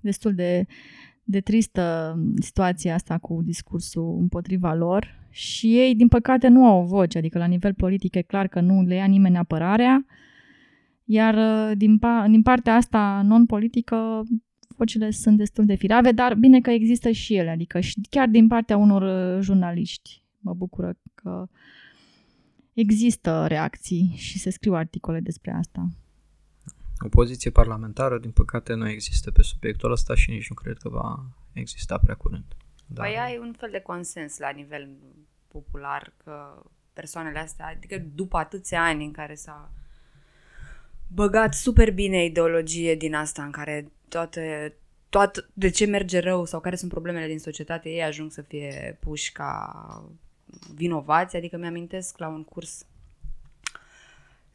Destul de, de tristă situația asta cu discursul împotriva lor și ei, din păcate, nu au o voce, adică la nivel politic e clar că nu le ia nimeni apărarea, iar uh, din, pa- din partea asta non-politică vocile sunt destul de firave, dar bine că există și ele, adică și chiar din partea unor uh, jurnaliști. Mă bucură că există reacții și se scriu articole despre asta. O poziție parlamentară, din păcate, nu există pe subiectul ăsta și nici nu cred că va exista prea curând. Da. Păi ai un fel de consens la nivel popular că persoanele astea, adică după atâția ani în care s-a băgat super bine ideologie din asta în care toate, toate de ce merge rău sau care sunt problemele din societate, ei ajung să fie puși ca vinovați, adică mi-amintesc la un curs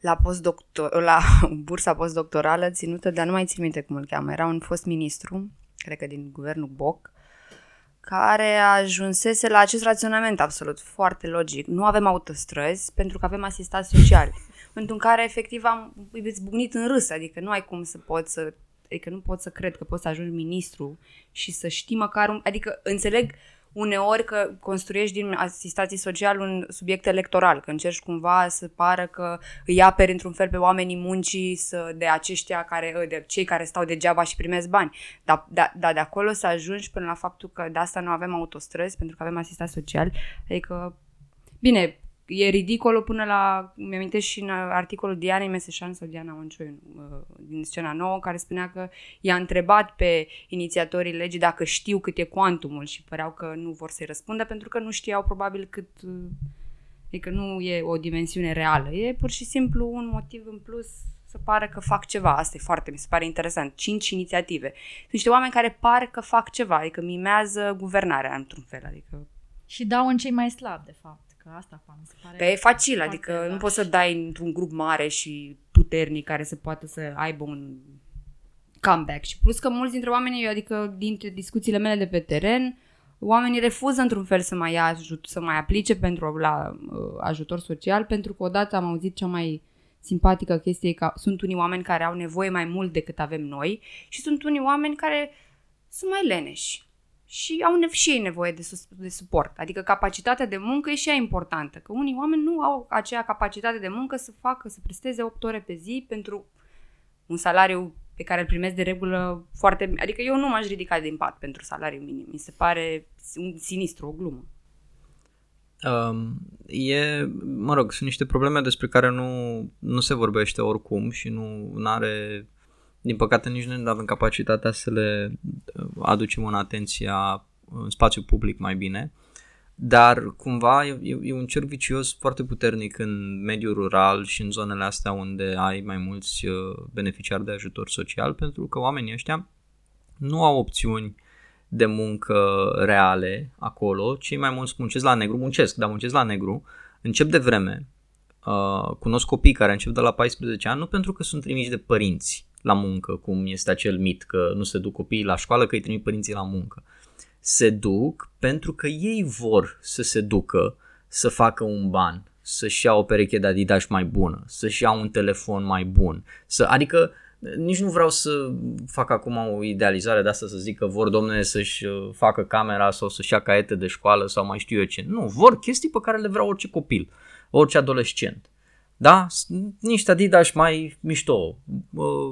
la, postdoctor, la bursa postdoctorală ținută, dar nu mai țin minte cum îl cheamă, era un fost ministru, cred că din guvernul Boc, care ajunsese la acest raționament absolut foarte logic. Nu avem autostrăzi pentru că avem asistați sociali. Pentru care efectiv am izbucnit în râs, adică nu ai cum să poți să adică nu pot să cred că poți să ajungi ministru și să știi măcar un, adică înțeleg uneori că construiești din asistații social un subiect electoral, că încerci cumva să pară că îi aperi într-un fel pe oamenii muncii să, de aceștia care, de cei care stau degeaba și primesc bani. Dar da, da, de acolo să ajungi până la faptul că de asta nu avem autostrăzi, pentru că avem asistat social, adică Bine, e ridicol până la, mi-am și în articolul Dianei Meseșan sau Diana Oncioi uh, din scena nouă, care spunea că i-a întrebat pe inițiatorii legii dacă știu cât e cuantumul și păreau că nu vor să-i răspundă pentru că nu știau probabil cât, uh, adică nu e o dimensiune reală, e pur și simplu un motiv în plus să pară că fac ceva. Asta e foarte, mi se pare interesant. Cinci inițiative. Sunt niște oameni care par că fac ceva, adică mimează guvernarea într-un fel. Adică... Și dau în cei mai slabi, de fapt. Că asta fac, mi se pare. Că e facil, adică nu poți să dai într-un grup mare și puternic care să poată să aibă un comeback. Și plus că mulți dintre oamenii, adică dintre discuțiile mele de pe teren, oamenii refuză într-un fel să mai ia ajut, să mai aplice pentru la uh, ajutor social, pentru că odată am auzit cea mai simpatică chestie că sunt unii oameni care au nevoie mai mult decât avem noi și sunt unii oameni care sunt mai leneși și au nev- și ei nevoie de, sus- de suport. Adică capacitatea de muncă e și ea importantă, că unii oameni nu au aceea capacitate de muncă să facă, să presteze 8 ore pe zi pentru un salariu pe care îl primesc de regulă foarte... Adică eu nu m-aș ridica din pat pentru salariu minim. Mi se pare un sinistru, o glumă. Um, e, mă rog, sunt niște probleme despre care nu, nu se vorbește oricum și nu are din păcate nici noi nu avem capacitatea să le uh, aducem în atenția în spațiu public mai bine, dar cumva e, e un cerc vicios foarte puternic în mediul rural și în zonele astea unde ai mai mulți uh, beneficiari de ajutor social, pentru că oamenii ăștia nu au opțiuni de muncă reale acolo, cei mai mulți muncesc la negru, muncesc, dar muncesc la negru, încep de vreme, uh, cunosc copii care încep de la 14 ani, nu pentru că sunt trimiși de părinți, la muncă, cum este acel mit că nu se duc copiii la școală, că îi trimit părinții la muncă. Se duc pentru că ei vor să se ducă să facă un ban, să-și ia o pereche de Adidas mai bună, să-și ia un telefon mai bun, să, adică nici nu vreau să fac acum o idealizare de asta să zic că vor domne să-și uh, facă camera sau să-și ia caiete de școală sau mai știu eu ce. Nu, vor chestii pe care le vrea orice copil, orice adolescent. Da? Niște Adidas mai mișto,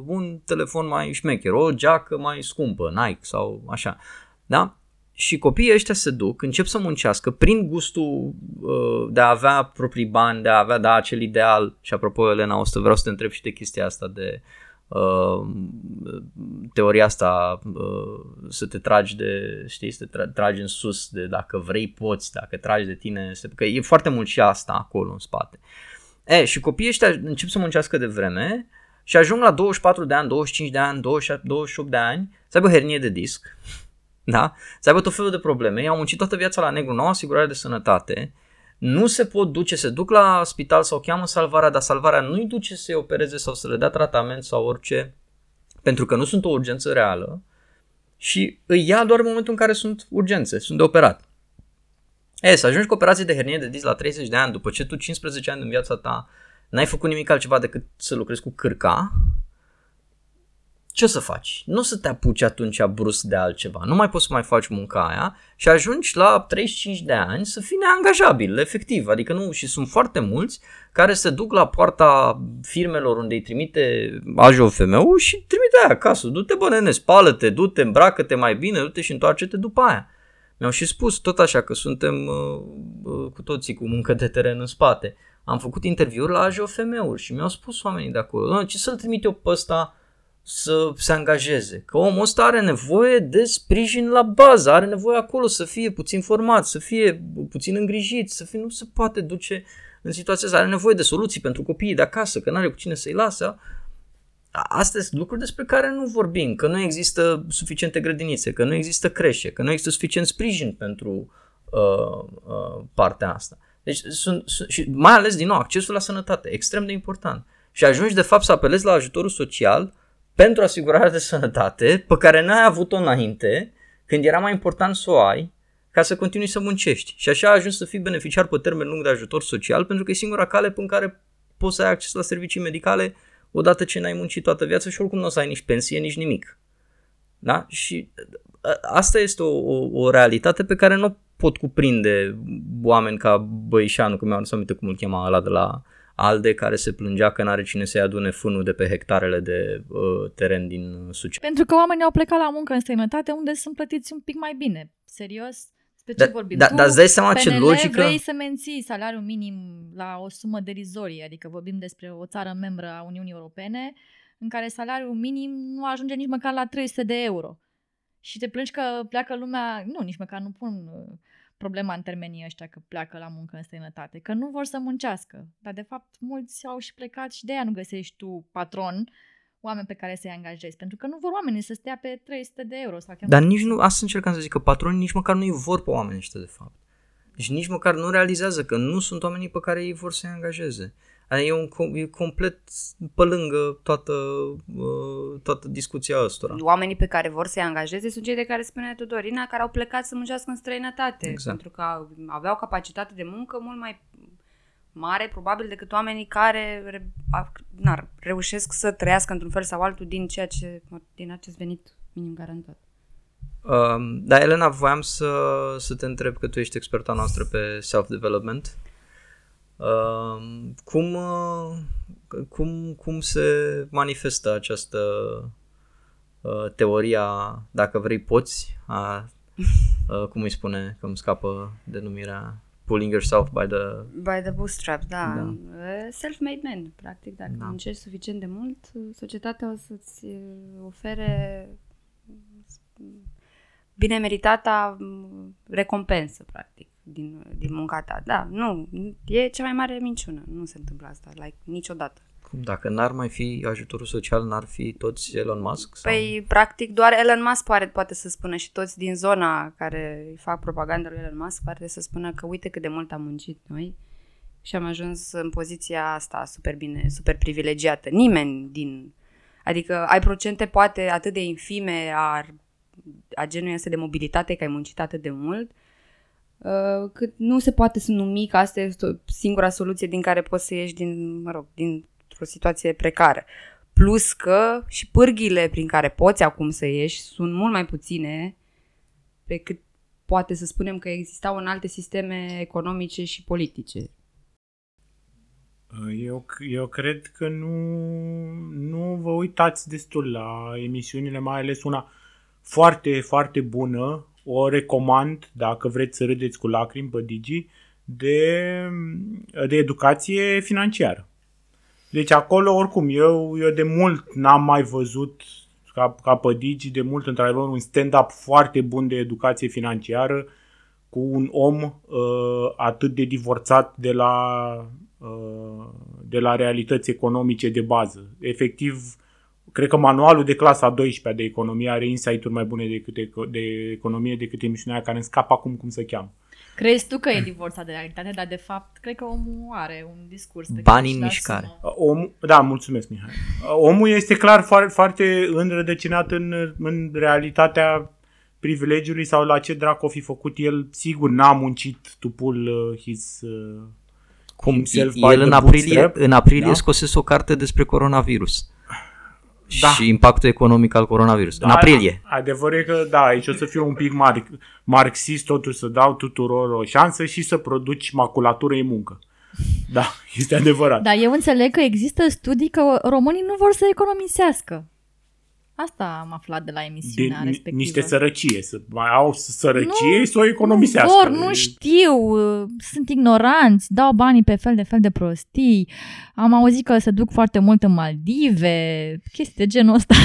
un telefon mai șmecher, o geacă mai scumpă, Nike sau așa. Da? Și copiii ăștia se duc, încep să muncească prin gustul uh, de a avea proprii bani, de a avea da, acel ideal. Și apropo, Elena, o să vreau să te întreb și de chestia asta de uh, teoria asta uh, să te tragi de, știi, să te tra- tragi în sus de dacă vrei poți, dacă tragi de tine, că e foarte mult și asta acolo în spate. Uh, E, și copiii ăștia încep să muncească de vreme și ajung la 24 de ani, 25 de ani, 27, 28 de ani să aibă hernie de disc, da? să aibă tot felul de probleme, i-au muncit toată viața la negru, nu au asigurare de sănătate, nu se pot duce, se duc la spital sau cheamă salvarea, dar salvarea nu-i duce să-i opereze sau să le dea tratament sau orice, pentru că nu sunt o urgență reală și îi ia doar în momentul în care sunt urgențe, sunt de operat. E, să ajungi cu operație de hernie de disc la 30 de ani, după ce tu 15 ani în viața ta n-ai făcut nimic altceva decât să lucrezi cu cârca, ce o să faci? Nu o să te apuci atunci brusc de altceva, nu mai poți să mai faci munca aia și ajungi la 35 de ani să fii neangajabil, efectiv, adică nu, și sunt foarte mulți care se duc la poarta firmelor unde îi trimite AJOFM-ul și trimite aia acasă, du-te bă nene, spală-te, du-te, îmbracă-te mai bine, du-te și întoarce-te după aia. Mi-au și spus tot așa că suntem uh, uh, cu toții cu muncă de teren în spate. Am făcut interviuri la AJOFM-uri și mi-au spus oamenii de acolo, ce să-l trimit eu pe ăsta să se angajeze. Că omul ăsta are nevoie de sprijin la bază, are nevoie acolo să fie puțin format, să fie puțin îngrijit, să fie, nu se poate duce în situația asta, are nevoie de soluții pentru copiii de acasă, că nu are cu cine să-i lasă. Astea sunt lucruri despre care nu vorbim, că nu există suficiente grădinițe, că nu există creșe, că nu există suficient sprijin pentru uh, uh, partea asta. Deci sunt, sunt, și mai ales, din nou, accesul la sănătate, extrem de important. Și ajungi, de fapt, să apelezi la ajutorul social pentru asigurarea de sănătate pe care n-ai avut-o înainte, când era mai important să o ai, ca să continui să muncești. Și așa ai ajuns să fii beneficiar pe termen lung de ajutor social, pentru că e singura cale în care poți să ai acces la servicii medicale odată ce n-ai muncit toată viața și oricum nu o să ai nici pensie, nici nimic. Da? Și asta este o, o, o realitate pe care nu pot cuprinde oameni ca Băișanu, că mi-am aminte cum îl chema ăla de la ALDE, care se plângea că n-are cine să-i adune fânul de pe hectarele de uh, teren din Suceava. Pentru că oamenii au plecat la muncă în străinătate unde sunt plătiți un pic mai bine. Serios? Despre ce Da- vorbim? da- Tu, dar îți dai seama ce PNL, logică- vrei să menții salariul minim la o sumă derizorie, adică vorbim despre o țară membră a Uniunii Europene în care salariul minim nu ajunge nici măcar la 300 de euro. Și te plângi că pleacă lumea, nu, nici măcar nu pun uh, problema în termenii ăștia că pleacă la muncă în străinătate, că nu vor să muncească. Dar de fapt mulți au și plecat și de aia nu găsești tu patron oameni pe care să-i angajezi, pentru că nu vor oamenii să stea pe 300 de euro. Sau chiar Dar mai nici puțin. nu, asta încercam să zic, că patronii nici măcar nu-i vor pe oamenii ăștia, de fapt. Deci nici măcar nu realizează că nu sunt oamenii pe care ei vor să-i angajeze. Adică e, un, com- e complet pe lângă toată, uh, toată discuția ăstora. Oamenii pe care vor să-i angajeze sunt cei de care spune Tudorina, care au plecat să muncească în străinătate. Exact. Pentru că aveau capacitate de muncă mult mai mare, probabil, decât oamenii care re, a, na, reușesc să trăiască într-un fel sau altul din ceea ce, din acest venit minim garantat. Um, da, Elena, voiam să, să te întreb că tu ești experta noastră pe self-development. Um, cum, uh, cum, cum se manifestă această uh, teoria, dacă vrei poți, a, uh, cum îi spune, că îmi scapă denumirea, pulling yourself by the... By the bootstrap, da. Da. da. Self-made man, practic. Dacă Da. da. muncești suficient de mult, societatea o să-ți uh, ofere bine meritata mm, recompensă, practic, din, din munca ta. Da, nu, e cea mai mare minciună. Nu se întâmplă asta, like, niciodată. Cum, dacă n-ar mai fi ajutorul social, n-ar fi toți Elon Musk? Sau? Păi, practic, doar Elon Musk poate, poate să spună și toți din zona care îi fac propaganda lui Elon Musk poate să spună că uite cât de mult am muncit noi și am ajuns în poziția asta super bine, super privilegiată. Nimeni din... Adică ai procente poate atât de infime a, a genului ăsta de mobilitate că ai muncit atât de mult uh, cât nu se poate să numi că asta este o singura soluție din care poți să ieși din, mă rog, dintr-o situație precară. Plus că și pârghile prin care poți acum să ieși sunt mult mai puține pe cât poate să spunem că existau în alte sisteme economice și politice. Eu, eu cred că nu, nu vă uitați destul la emisiunile, mai ales una foarte, foarte bună. O recomand, dacă vreți să râdeți cu lacrimi pe Digi, de, de educație financiară. Deci acolo, oricum, eu, eu de mult n-am mai văzut ca, ca pe Digi, de mult, într-adevăr, un stand-up foarte bun de educație financiară cu un om uh, atât de divorțat de la, uh, de la realități economice de bază. Efectiv, cred că manualul de clasa 12 de economie are insight-uri mai bune decât eco- de economie decât emisiunea aia care îmi scapă acum cum se cheamă. Crezi tu că e divorțat de realitate, dar de fapt cred că omul are un discurs. pe Bani care în și-l mișcare. asumă. Om, da, mulțumesc, Mihai. Omul este clar foarte, foarte înrădăcinat în, în realitatea privilegiului sau la ce dracu o fi făcut el. Sigur, n-a muncit to pull uh, his... Uh, Cum? himself by El în the aprilie, bootstrap. în aprilie Da. scosese o carte despre coronavirus. Da. Și impactul economic al coronavirus. în Da, aprilie. Adevărul e că, da, aici o să fiu un pic mar- marxist, totuși să dau tuturor o șansă și să produci maculatură în muncă. Da, este adevărat. Dar eu înțeleg că există studii că românii nu vor să economisească. Asta am aflat de la emisiunea de respectivă. niște sărăcie, să mai au sărăcie Nu, să o economisească. Vor, nu știu, sunt ignoranți, dau banii pe fel de fel de prostii. Am auzit că se duc foarte mult în Maldive, chestii de genul ăsta.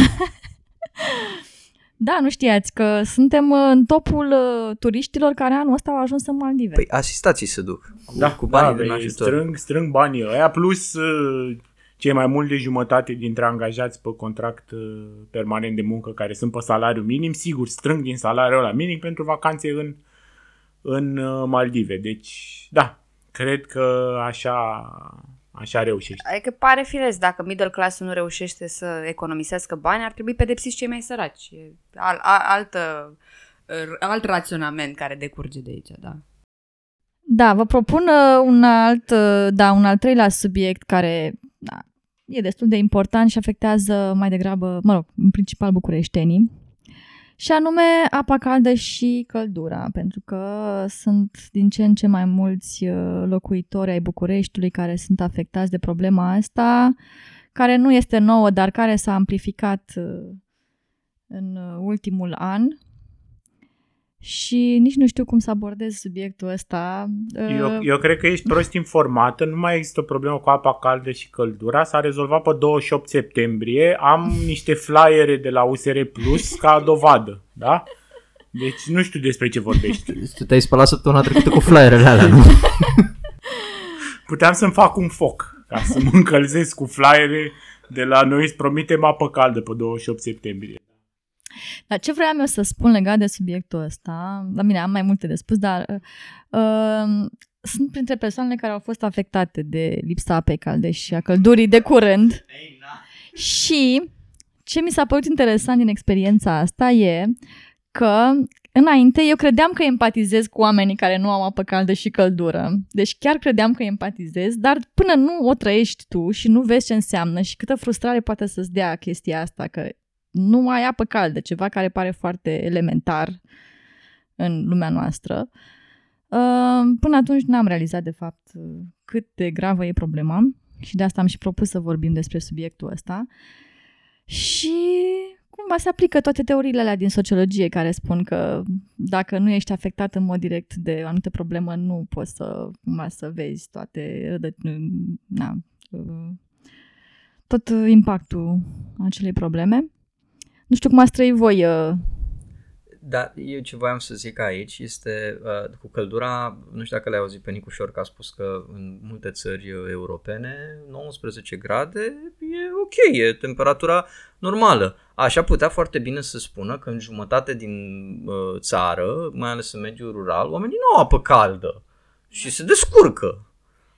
da, nu știați că suntem în topul uh, turiștilor care anul ăsta au ajuns în Maldive. Păi asistații se duc cu, Da, cu banii da, din băi, ajutor. strâng, strâng banii ăia, plus uh, cei mai mult de jumătate dintre angajați pe contract uh, permanent de muncă care sunt pe salariu minim, sigur, strâng din salariul ăla minim pentru vacanțe în, în uh, Maldive. Deci, da, cred că așa, așa reușești. Adică pare firesc, dacă middle class nu reușește să economisească bani, ar trebui pedepsiți cei mai săraci. E al, al, altă, alt raționament care decurge de aici, da. Da, vă propun uh, un alt, uh, da, un al treilea subiect care da, e destul de important și afectează mai degrabă, mă rog, în principal bucureștenii, și anume apa caldă și căldura, pentru că sunt din ce în ce mai mulți uh, locuitori ai Bucureștiului care sunt afectați de problema asta, care nu este nouă, dar care s-a amplificat uh, în uh, ultimul an și nici nu știu cum să abordez subiectul ăsta. Eu, Uh, eu cred că ești prost informată, nu mai există o problemă cu apa caldă și căldura, s-a rezolvat pe 28 septembrie, am niște flyere de la USR Plus ca dovadă, da? Deci nu știu despre ce vorbești. Tu te-ai spălat săptămâna trecută cu flyerele alea, nu? Puteam să-mi fac un foc ca să mă încălzesc cu flyere de la noi îți promitem apă caldă pe 28 septembrie. Dar ce vreau eu să spun legat de subiectul ăsta, la mine am mai multe de spus, dar uh, uh, sunt printre persoanele care au fost afectate de lipsa apei calde și a căldurii de curând. Și ce mi s-a părut interesant din experiența asta e că înainte eu credeam că empatizez cu oamenii care nu au apă caldă și căldură. Deci chiar credeam că empatizez, dar până nu o trăiești tu și nu vezi ce înseamnă și câtă frustrare poate să-ți dea chestia asta, că nu ai apă caldă, ceva care pare foarte elementar în lumea noastră. Uh, Până atunci n-am realizat, de fapt, cât de gravă e problema și de asta am și propus să vorbim despre subiectul ăsta. Și cumva se aplică toate teoriile alea din sociologie care spun că dacă nu ești afectat în mod direct de o anumită problemă, nu poți să, cumva, să vezi toate rădă- na, uh, tot impactul acelei probleme. Nu știu cum ați trăit voi. Uh, Da, eu ce voiam să zic aici este uh, cu căldura, nu știu dacă le-ai auzit pe Nicu Șor că a spus că în multe țări uh, europene 19 grade e ok, e temperatura normală. Așa putea foarte bine să spună că în jumătate din uh, țară, mai ales în mediul rural, oamenii nu au apă caldă și se descurcă.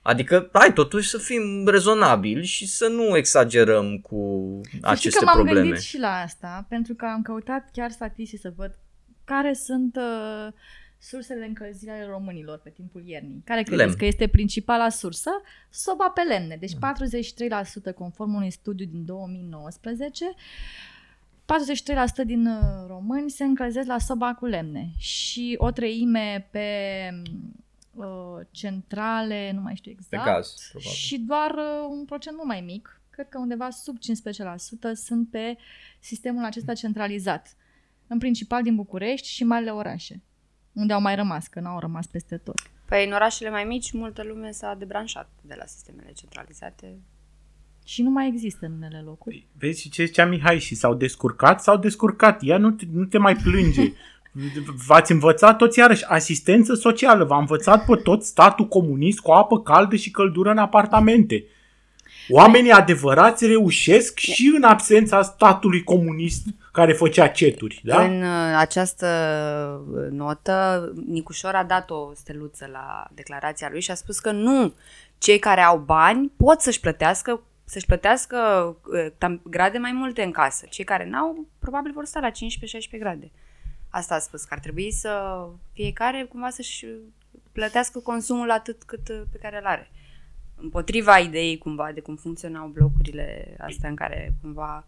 Adică, hai totuși să fim rezonabili și să nu exagerăm cu Să știi aceste că m-am probleme. gândit și la asta, pentru că am căutat chiar statistic să văd care sunt uh, sursele de încălzire ale românilor pe timpul iernii. Care credeți Lemn. că este principala sursă? Soba pe lemne. Deci 43% conform unui studiu din 2019, 43% din uh, români se încălzesc la soba cu lemne și o treime pe uh, centrale, nu mai știu Pe exact, gaz, probabil. și doar uh, un procent mult mai mic, cred că undeva sub 15% sunt pe sistemul acesta centralizat, în principal din București și marile orașe, unde au mai rămas, că n-au rămas peste tot. Păi în orașele mai mici, multă lume s-a debranșat de la sistemele centralizate. Și nu mai există în unele locuri. Vezi și ce zicea Mihai și s-au descurcat, s-au descurcat. Ea nu te, nu te mai plânge. V-ați învățat toți iarăși asistență socială. V-a învățat pe toți statul comunist cu apă caldă și căldură în apartamente. Oamenii adevărați reușesc și în absența statului comunist care făcea ceturi. Da? În uh, această uh, notă, Nicușor a dat o steluță la declarația lui și a spus că nu, cei care au bani pot să-și plătească să-și plătească uh, tam- grade mai multe în casă. Cei care n-au, probabil vor sta la 15-16 grade. Asta a spus, că ar trebui să fiecare cumva să-și plătească consumul atât cât uh, pe care îl are. Împotriva ideii cumva de cum funcționau blocurile astea în care cumva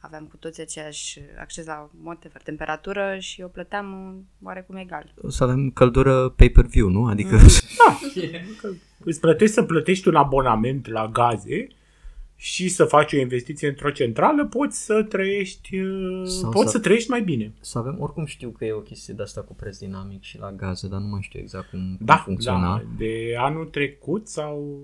aveam cu toți aceeași acces la whatever, temperatură și o plăteam uh, oarecum egal. O să avem căldură pay-per-view, nu? Adică... Îți plătești să plătești un abonament la gaze și să faci o investiție într-o centrală, poți să trăiești, uh, Sau poți să- să trăiești mai bine. Să avem, oricum știu că e o chestie de asta cu preț dinamic și la gaze, dar nu mai știu exact cum, cum Da, funcționa. da, de anul trecut sau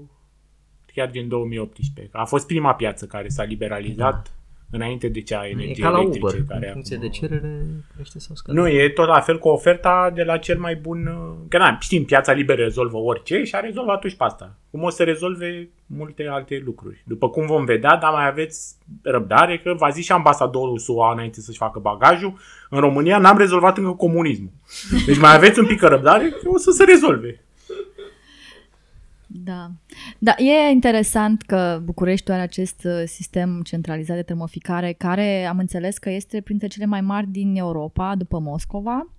chiar din 2018. A fost prima piață care s-a liberalizat înainte de cea a E energiei ca la electrice. Uber, care în funcție acum- de cerere crește sau scade. Nu, e tot la fel cu oferta de la cel mai bun... uh, Că na, știm, piața liberă rezolvă orice și a rezolvat-o și pe asta. Cum o să rezolve multe alte lucruri. După cum vom vedea, dar mai aveți răbdare că v-a zis și ambasadorul SUA înainte să-și facă bagajul. În România n-am rezolvat încă comunismul. Deci mai aveți un pic răbdare că o să se rezolve. Da. Da, e interesant că Bucureștiul are acest uh, sistem centralizat de termoficare care am înțeles că este printre cele mai mari din Europa, după Moscova.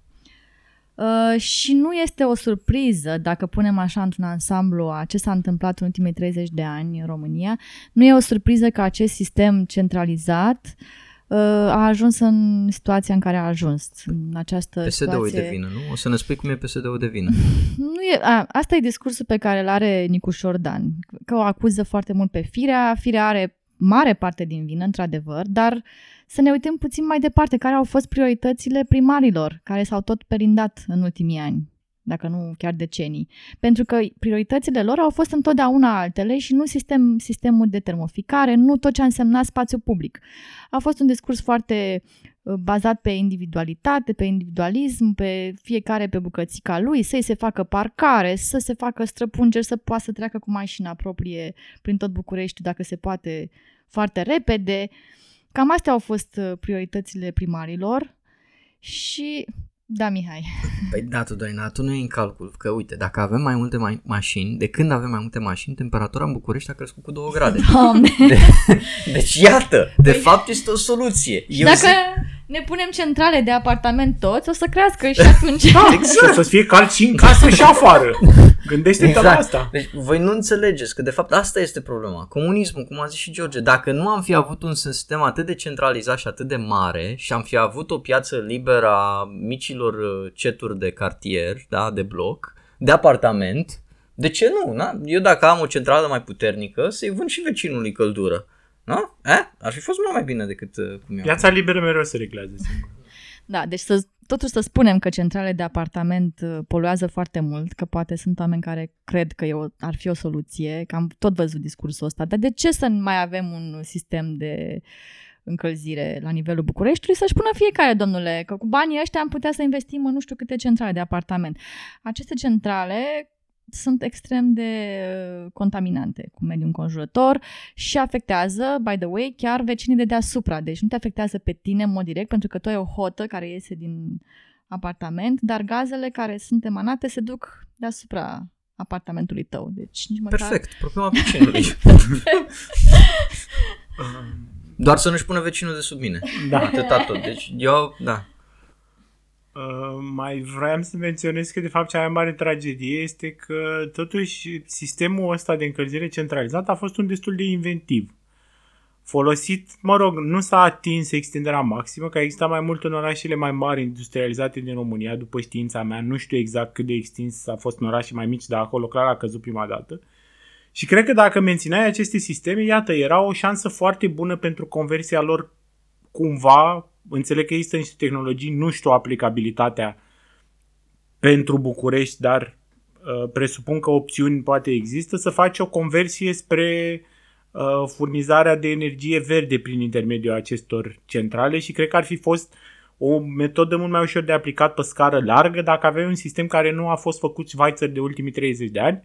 Uh, și nu este o surpriză dacă punem așa într-un ansamblu a ce s-a întâmplat în ultimii 30 de ani în România. Nu e o surpriză că acest sistem centralizat uh, a ajuns în situația în care a ajuns. În această PSD-ul e situație... de vină, nu? O să ne spui cum e PSD-ul de vină. Nu e, a, asta e discursul pe care îl are Nicu Șordan, că o acuză foarte mult pe Firea. Firea are mare parte din vină, într-adevăr, dar să ne uităm puțin mai departe, care au fost prioritățile primarilor, care s-au tot perindat în ultimii ani, dacă nu chiar decenii. Pentru că prioritățile lor au fost întotdeauna altele și nu sistem, sistemul de termoficare, nu tot ce a însemnat spațiu public. A fost un discurs foarte uh, bazat pe individualitate, pe individualism, pe fiecare pe bucățica lui, să-i se facă parcare, să se facă străpungeri, să poată să treacă cu mașina proprie prin tot București, dacă se poate, foarte repede. Cam astea au fost uh, prioritățile primarilor și... Da, Mihai. Păi da, Tudorina, tu nu e în calcul că, uite, dacă avem mai multe mai- mașini, de când avem mai multe mașini, temperatura în București a crescut cu 2 grade. Doamne! Deci iată, de fapt este o soluție. Și Eu dacă zic, ne punem centrale de apartament toți, o să crească și atunci... Da, exact. și o să fie cald și în casă și afară. Gândește-te la Exact. asta. Deci voi nu înțelegeți că de fapt asta este problema. Comunismul, cum a zis și George, dacă nu am fi avut un sistem atât de centralizat și atât de mare și am fi avut o piață liberă a micilor uh, ceturi de cartier, da, de bloc, de apartament, de ce nu? Na? Eu dacă am o centrală mai puternică, să-i vând și vecinului căldură. Nu? Eh? Ar fi fost mult mai bine decât uh, cum e. Piața liberă mereu se reglează singură. Da, deci să, totuși să spunem că centrale de apartament uh, poluează foarte mult, că poate sunt oameni care cred că e o, ar fi o soluție, că am tot văzut discursul ăsta, dar de ce să nu mai avem un sistem de încălzire la nivelul Bucureștiului, să-și pună fiecare, domnule, că cu banii ăștia am putea să investim în nu știu câte centrale de apartament. Aceste centrale sunt extrem de uh, contaminante cu mediul înconjurător și afectează, by the way, chiar vecinii de deasupra. Deci nu te afectează pe tine în mod direct, pentru că tu ai o hotă care iese din apartament, dar gazele care sunt emanate se duc deasupra apartamentului tău. Deci nici măcar... Perfect, problema vecinului. Doar să nu-și pună vecinul de sub mine. Da. Atâta tot. Deci eu, da. Uh, mai vreau să menționez că de fapt cea mai mare tragedie este că totuși sistemul ăsta de încălzire centralizată a fost un destul de inventiv. Folosit, mă rog, nu s-a atins extinderea maximă, că există mai mult în orașele mai mari industrializate din România, după știința mea. Nu știu exact cât de extins a fost în orașe mai mici, dar acolo clar a căzut prima dată. Și cred că dacă mențineai aceste sisteme, iată, era o șansă foarte bună pentru conversia lor cumva, înțeleg că există niște tehnologii, nu știu aplicabilitatea pentru București, dar uh, presupun că opțiuni poate există, să faci o conversie spre uh, furnizarea de energie verde prin intermediul acestor centrale și cred că ar fi fost o metodă mult mai ușor de aplicat pe scară largă dacă aveai un sistem care nu a fost făcut Schweizer de ultimii 30 de ani,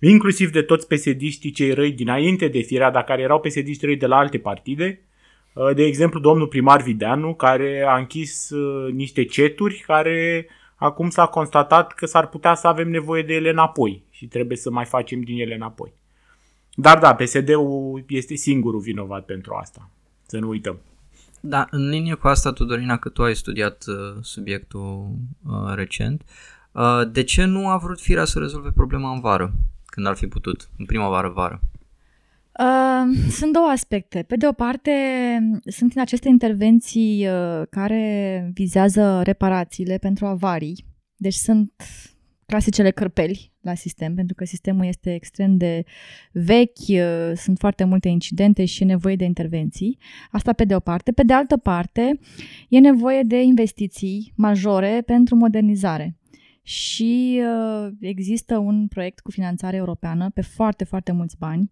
inclusiv de toți pesediștii cei răi dinainte de firea, dar care erau pesediști răi de la alte partide, Uh, de exemplu, domnul primar Videanu, care a închis uh, niște ceturi care acum s-a constatat că s-ar putea să avem nevoie de ele înapoi și trebuie să mai facem din ele înapoi. Dar da, PSD-ul este singurul vinovat pentru asta. Să nu uităm. Da, în linie cu asta, Tudorina, că tu ai studiat uh, subiectul uh, recent, uh, de ce nu a vrut Firea să rezolve problema în vară, când ar fi putut, în primăvară-vară? Uh, sunt două aspecte. Pe de o parte, sunt în aceste intervenții uh, care vizează reparațiile pentru avarii. Deci sunt clasicele cărpeli la sistem, pentru că sistemul este extrem de vechi, uh, sunt foarte multe incidente și e nevoie de intervenții. Asta pe de o parte. Pe de altă parte, e nevoie de investiții majore pentru modernizare. Și uh, există un proiect cu finanțare europeană pe foarte, foarte mulți bani,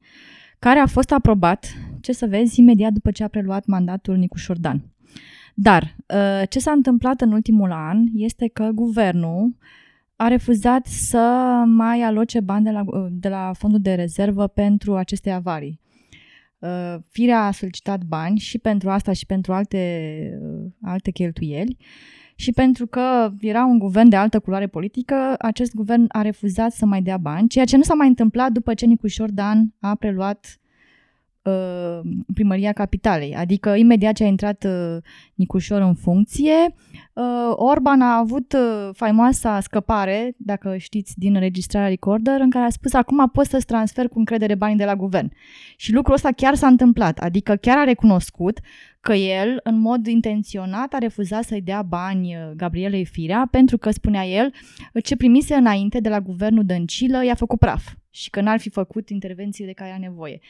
care a fost aprobat, ce să vezi, imediat după ce a preluat mandatul Nicu Șordan. Dar uh, ce s-a întâmplat în ultimul an este că guvernul a refuzat să mai aloce bani de la, de la fondul de rezervă pentru aceste avarii. Uh, Firea a solicitat bani și pentru asta și pentru alte, uh, alte cheltuieli și pentru că era un guvern de altă culoare politică, acest guvern a refuzat să mai dea bani, ceea ce nu s-a mai întâmplat după ce Nicu Dan a preluat uh, primăria capitalei. Adică imediat ce a intrat uh, Nicușor în funcție, uh, Orban a avut uh, faimoasa scăpare, dacă știți, din înregistrarea Recorder, în care a spus acum pot să-ți transfer cu încredere banii de la guvern. Și lucrul ăsta chiar s-a întâmplat, adică chiar a recunoscut că el, în mod intenționat, a refuzat să-i dea bani uh, Gabrielei Firea, pentru că, spunea el, ce primise înainte de la guvernul Dăncilă i-a făcut praf și că n-ar fi făcut intervenții de care era nevoie.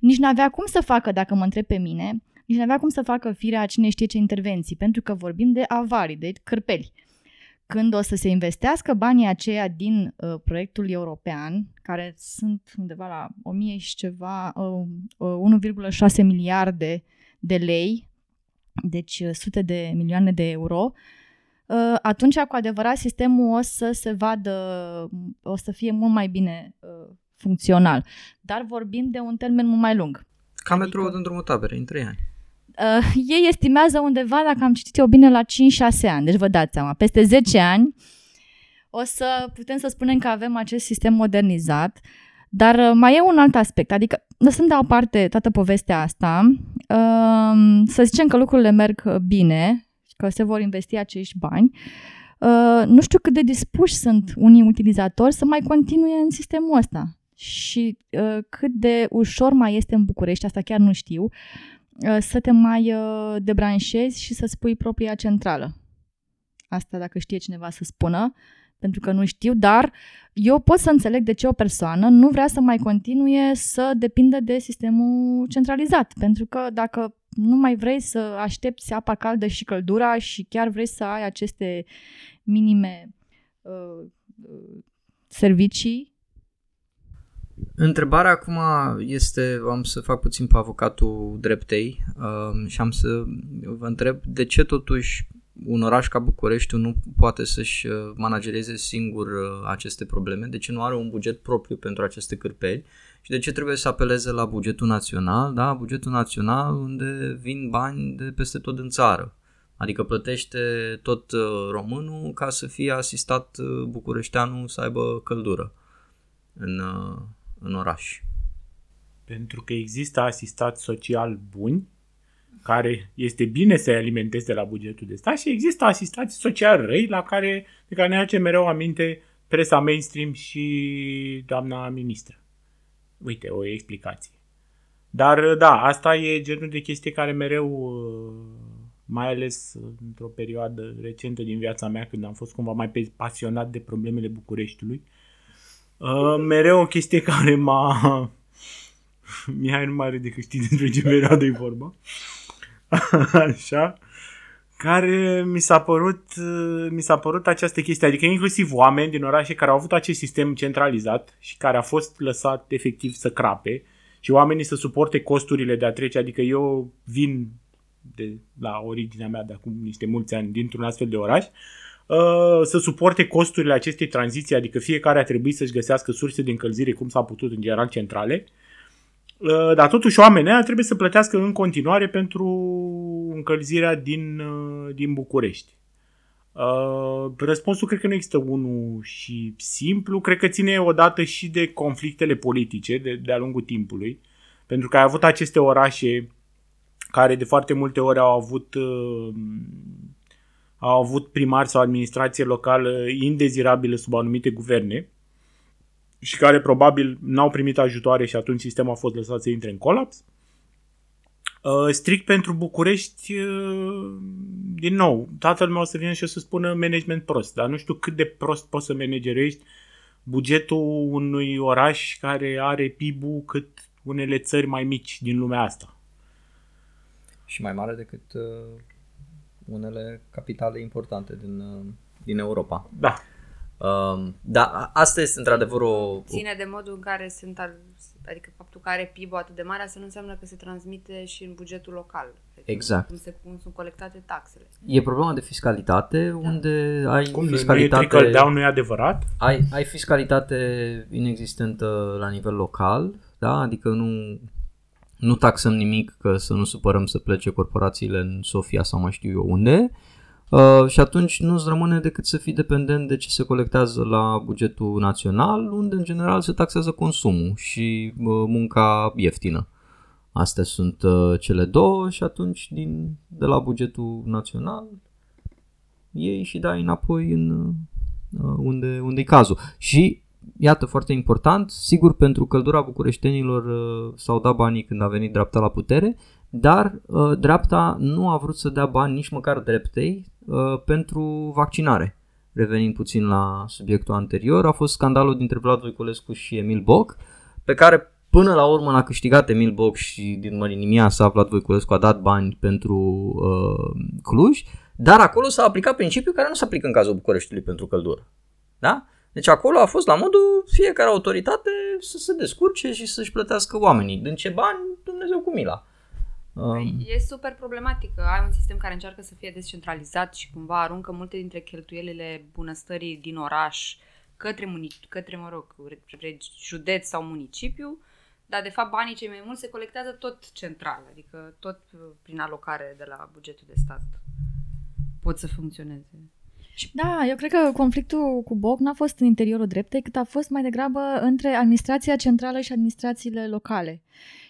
Nici n-avea cum să facă, dacă mă întreb pe mine, nici n-avea cum să facă firea cine știe ce intervenții, pentru că vorbim de avarii, de cârpeli. Când o să se investească banii aceia din uh, proiectul european, care sunt undeva la 1000 și ceva, uh, uh, 1,6 miliarde de lei, deci uh, sute de milioane de euro, uh, atunci cu adevărat sistemul o să se vadă, o să fie mult mai bine uh, funcțional. Dar vorbim de un termen mult mai lung. Ca adică... metrou din drumul tabere, în 3 ani. Uh, ei estimează undeva, dacă am citit eu bine, la 5-6 ani. Deci vă dați seama, peste 10 ani o să putem să spunem că avem acest sistem modernizat. Dar uh, mai e un alt aspect, adică lăsând deoparte toată povestea asta, uh, să zicem că lucrurile merg bine, că se vor investi acești bani, uh, nu știu cât de dispuși sunt unii utilizatori să mai continue în sistemul ăsta. Și uh, cât de ușor mai este în București, asta chiar nu știu, uh, să te mai uh, debranșezi și să spui propria centrală. Asta dacă știe cineva să spună, pentru că nu știu, dar eu pot să înțeleg de ce o persoană nu vrea să mai continue să depindă de sistemul centralizat, pentru că dacă nu mai vrei să aștepți apa caldă și căldura și chiar vrei să ai aceste minime uh, uh servicii, Întrebarea acum este, am să fac puțin pe avocatul dreptei uh, și am să vă întreb de ce totuși un oraș ca București nu poate să-și uh, managereze singur uh, aceste probleme, de ce nu are un buget propriu pentru aceste cârpeli și de ce trebuie să apeleze la bugetul național, da, bugetul național unde vin bani de peste tot în țară. Adică plătește tot uh, românul ca să fie asistat bucureșteanul să aibă căldură în, în oraș. Pentru că există asistat social buni care este bine să-i alimenteze la bugetul de stat și există asistații sociali răi la care, de care ne face mereu aminte presa mainstream și doamna ministră. Uite, o explicație. Dar da, asta e genul de chestie care mereu, mai ales într-o perioadă recentă din viața mea, când am fost cumva mai pasionat de problemele Bucureștiului, mereu o chestie care m-a... Mihai nu mai are decât știți despre ce perioadă e vorba. așa, care mi s-a părut, mi s-a părut această chestie, adică inclusiv oameni din orașe care au avut acest sistem centralizat și care a fost lăsat efectiv să crape și oamenii să suporte costurile de a trece, adică eu vin de la originea mea de acum niște mulți ani dintr-un astfel de oraș, uh, să suporte costurile acestei tranziții, adică fiecare a trebuit să-și găsească surse de încălzire cum s-a putut în general centrale. Uh, dar totuși oamenii trebuie să plătească în continuare pentru încălzirea din, uh, din București. Uh, răspunsul cred că nu există unul și simplu, cred că ține odată și de conflictele politice de, de-a lungul timpului, pentru că ai avut aceste orașe care de foarte multe ori au avut au avut primari sau administrație locală indezirabilă sub anumite guverne și care probabil n-au primit ajutoare și atunci sistemul a fost lăsat să intre în colaps. Uh, strict pentru București, uh, din nou, tatăl meu o să vină și o să spună management prost, dar nu știu cât de prost poți să managerești bugetul unui oraș care are PIB-ul cât unele țări mai mici din lumea asta. Și mai mare decât uh, unele capitale importante din, uh, din Europa. Da. Uh, da, asta este într-adevăr o... Ține de modul în care sunt, al, adică faptul că are PIB-ul atât de mare, asta nu înseamnă că se transmite și în bugetul local. Adică Exact. Cum, se, cum sunt colectate taxele. E problema de fiscalitate, Da. unde ai Cum nu e fiscalitate... trickle down, nu e adevărat? ai, ai fiscalitate inexistentă la nivel local, da? adică nu, nu taxăm nimic că să nu supărăm să plece corporațiile în Sofia sau mai știu eu unde uh, și atunci nu-ți rămâne decât să fii dependent de ce se colectează la bugetul național, unde în general se taxează consumul și uh, munca ieftină. Astea sunt uh, cele două și atunci din, de la bugetul național iei și dai înapoi în uh, unde, unde e cazul. Și iată, foarte important, sigur pentru căldura bucureștenilor uh, s-au dat banii când a venit dreapta la putere, dar uh, dreapta nu a vrut să dea bani nici măcar dreptei uh, pentru vaccinare. Revenind puțin la subiectul anterior, a fost scandalul dintre Vlad Voiculescu și Emil Boc, pe care până la urmă l-a câștigat Emil Boc și din mărinimia sa Vlad Voiculescu a dat bani pentru uh, Cluj, dar acolo s-a aplicat principiul care nu se aplică în cazul Bucureștiului pentru căldură. Da? Deci acolo a fost la modul fiecare autoritate să se descurce și să-și plătească oamenii. Din ce bani, Dumnezeu cu mila. Um, Păi, E super problematică. Ai un sistem care încearcă să fie descentralizat și cumva aruncă multe dintre cheltuielile bunăstării din oraș către, munici- către mă rog, către județ sau municipiu, dar de fapt banii cei mai mulți se colectează tot central, adică tot uh, prin alocare de la bugetul de stat pot să funcționeze. Da, eu cred că conflictul cu Boc n-a fost în interiorul dreptei, cât a fost mai degrabă între administrația centrală și administrațiile locale.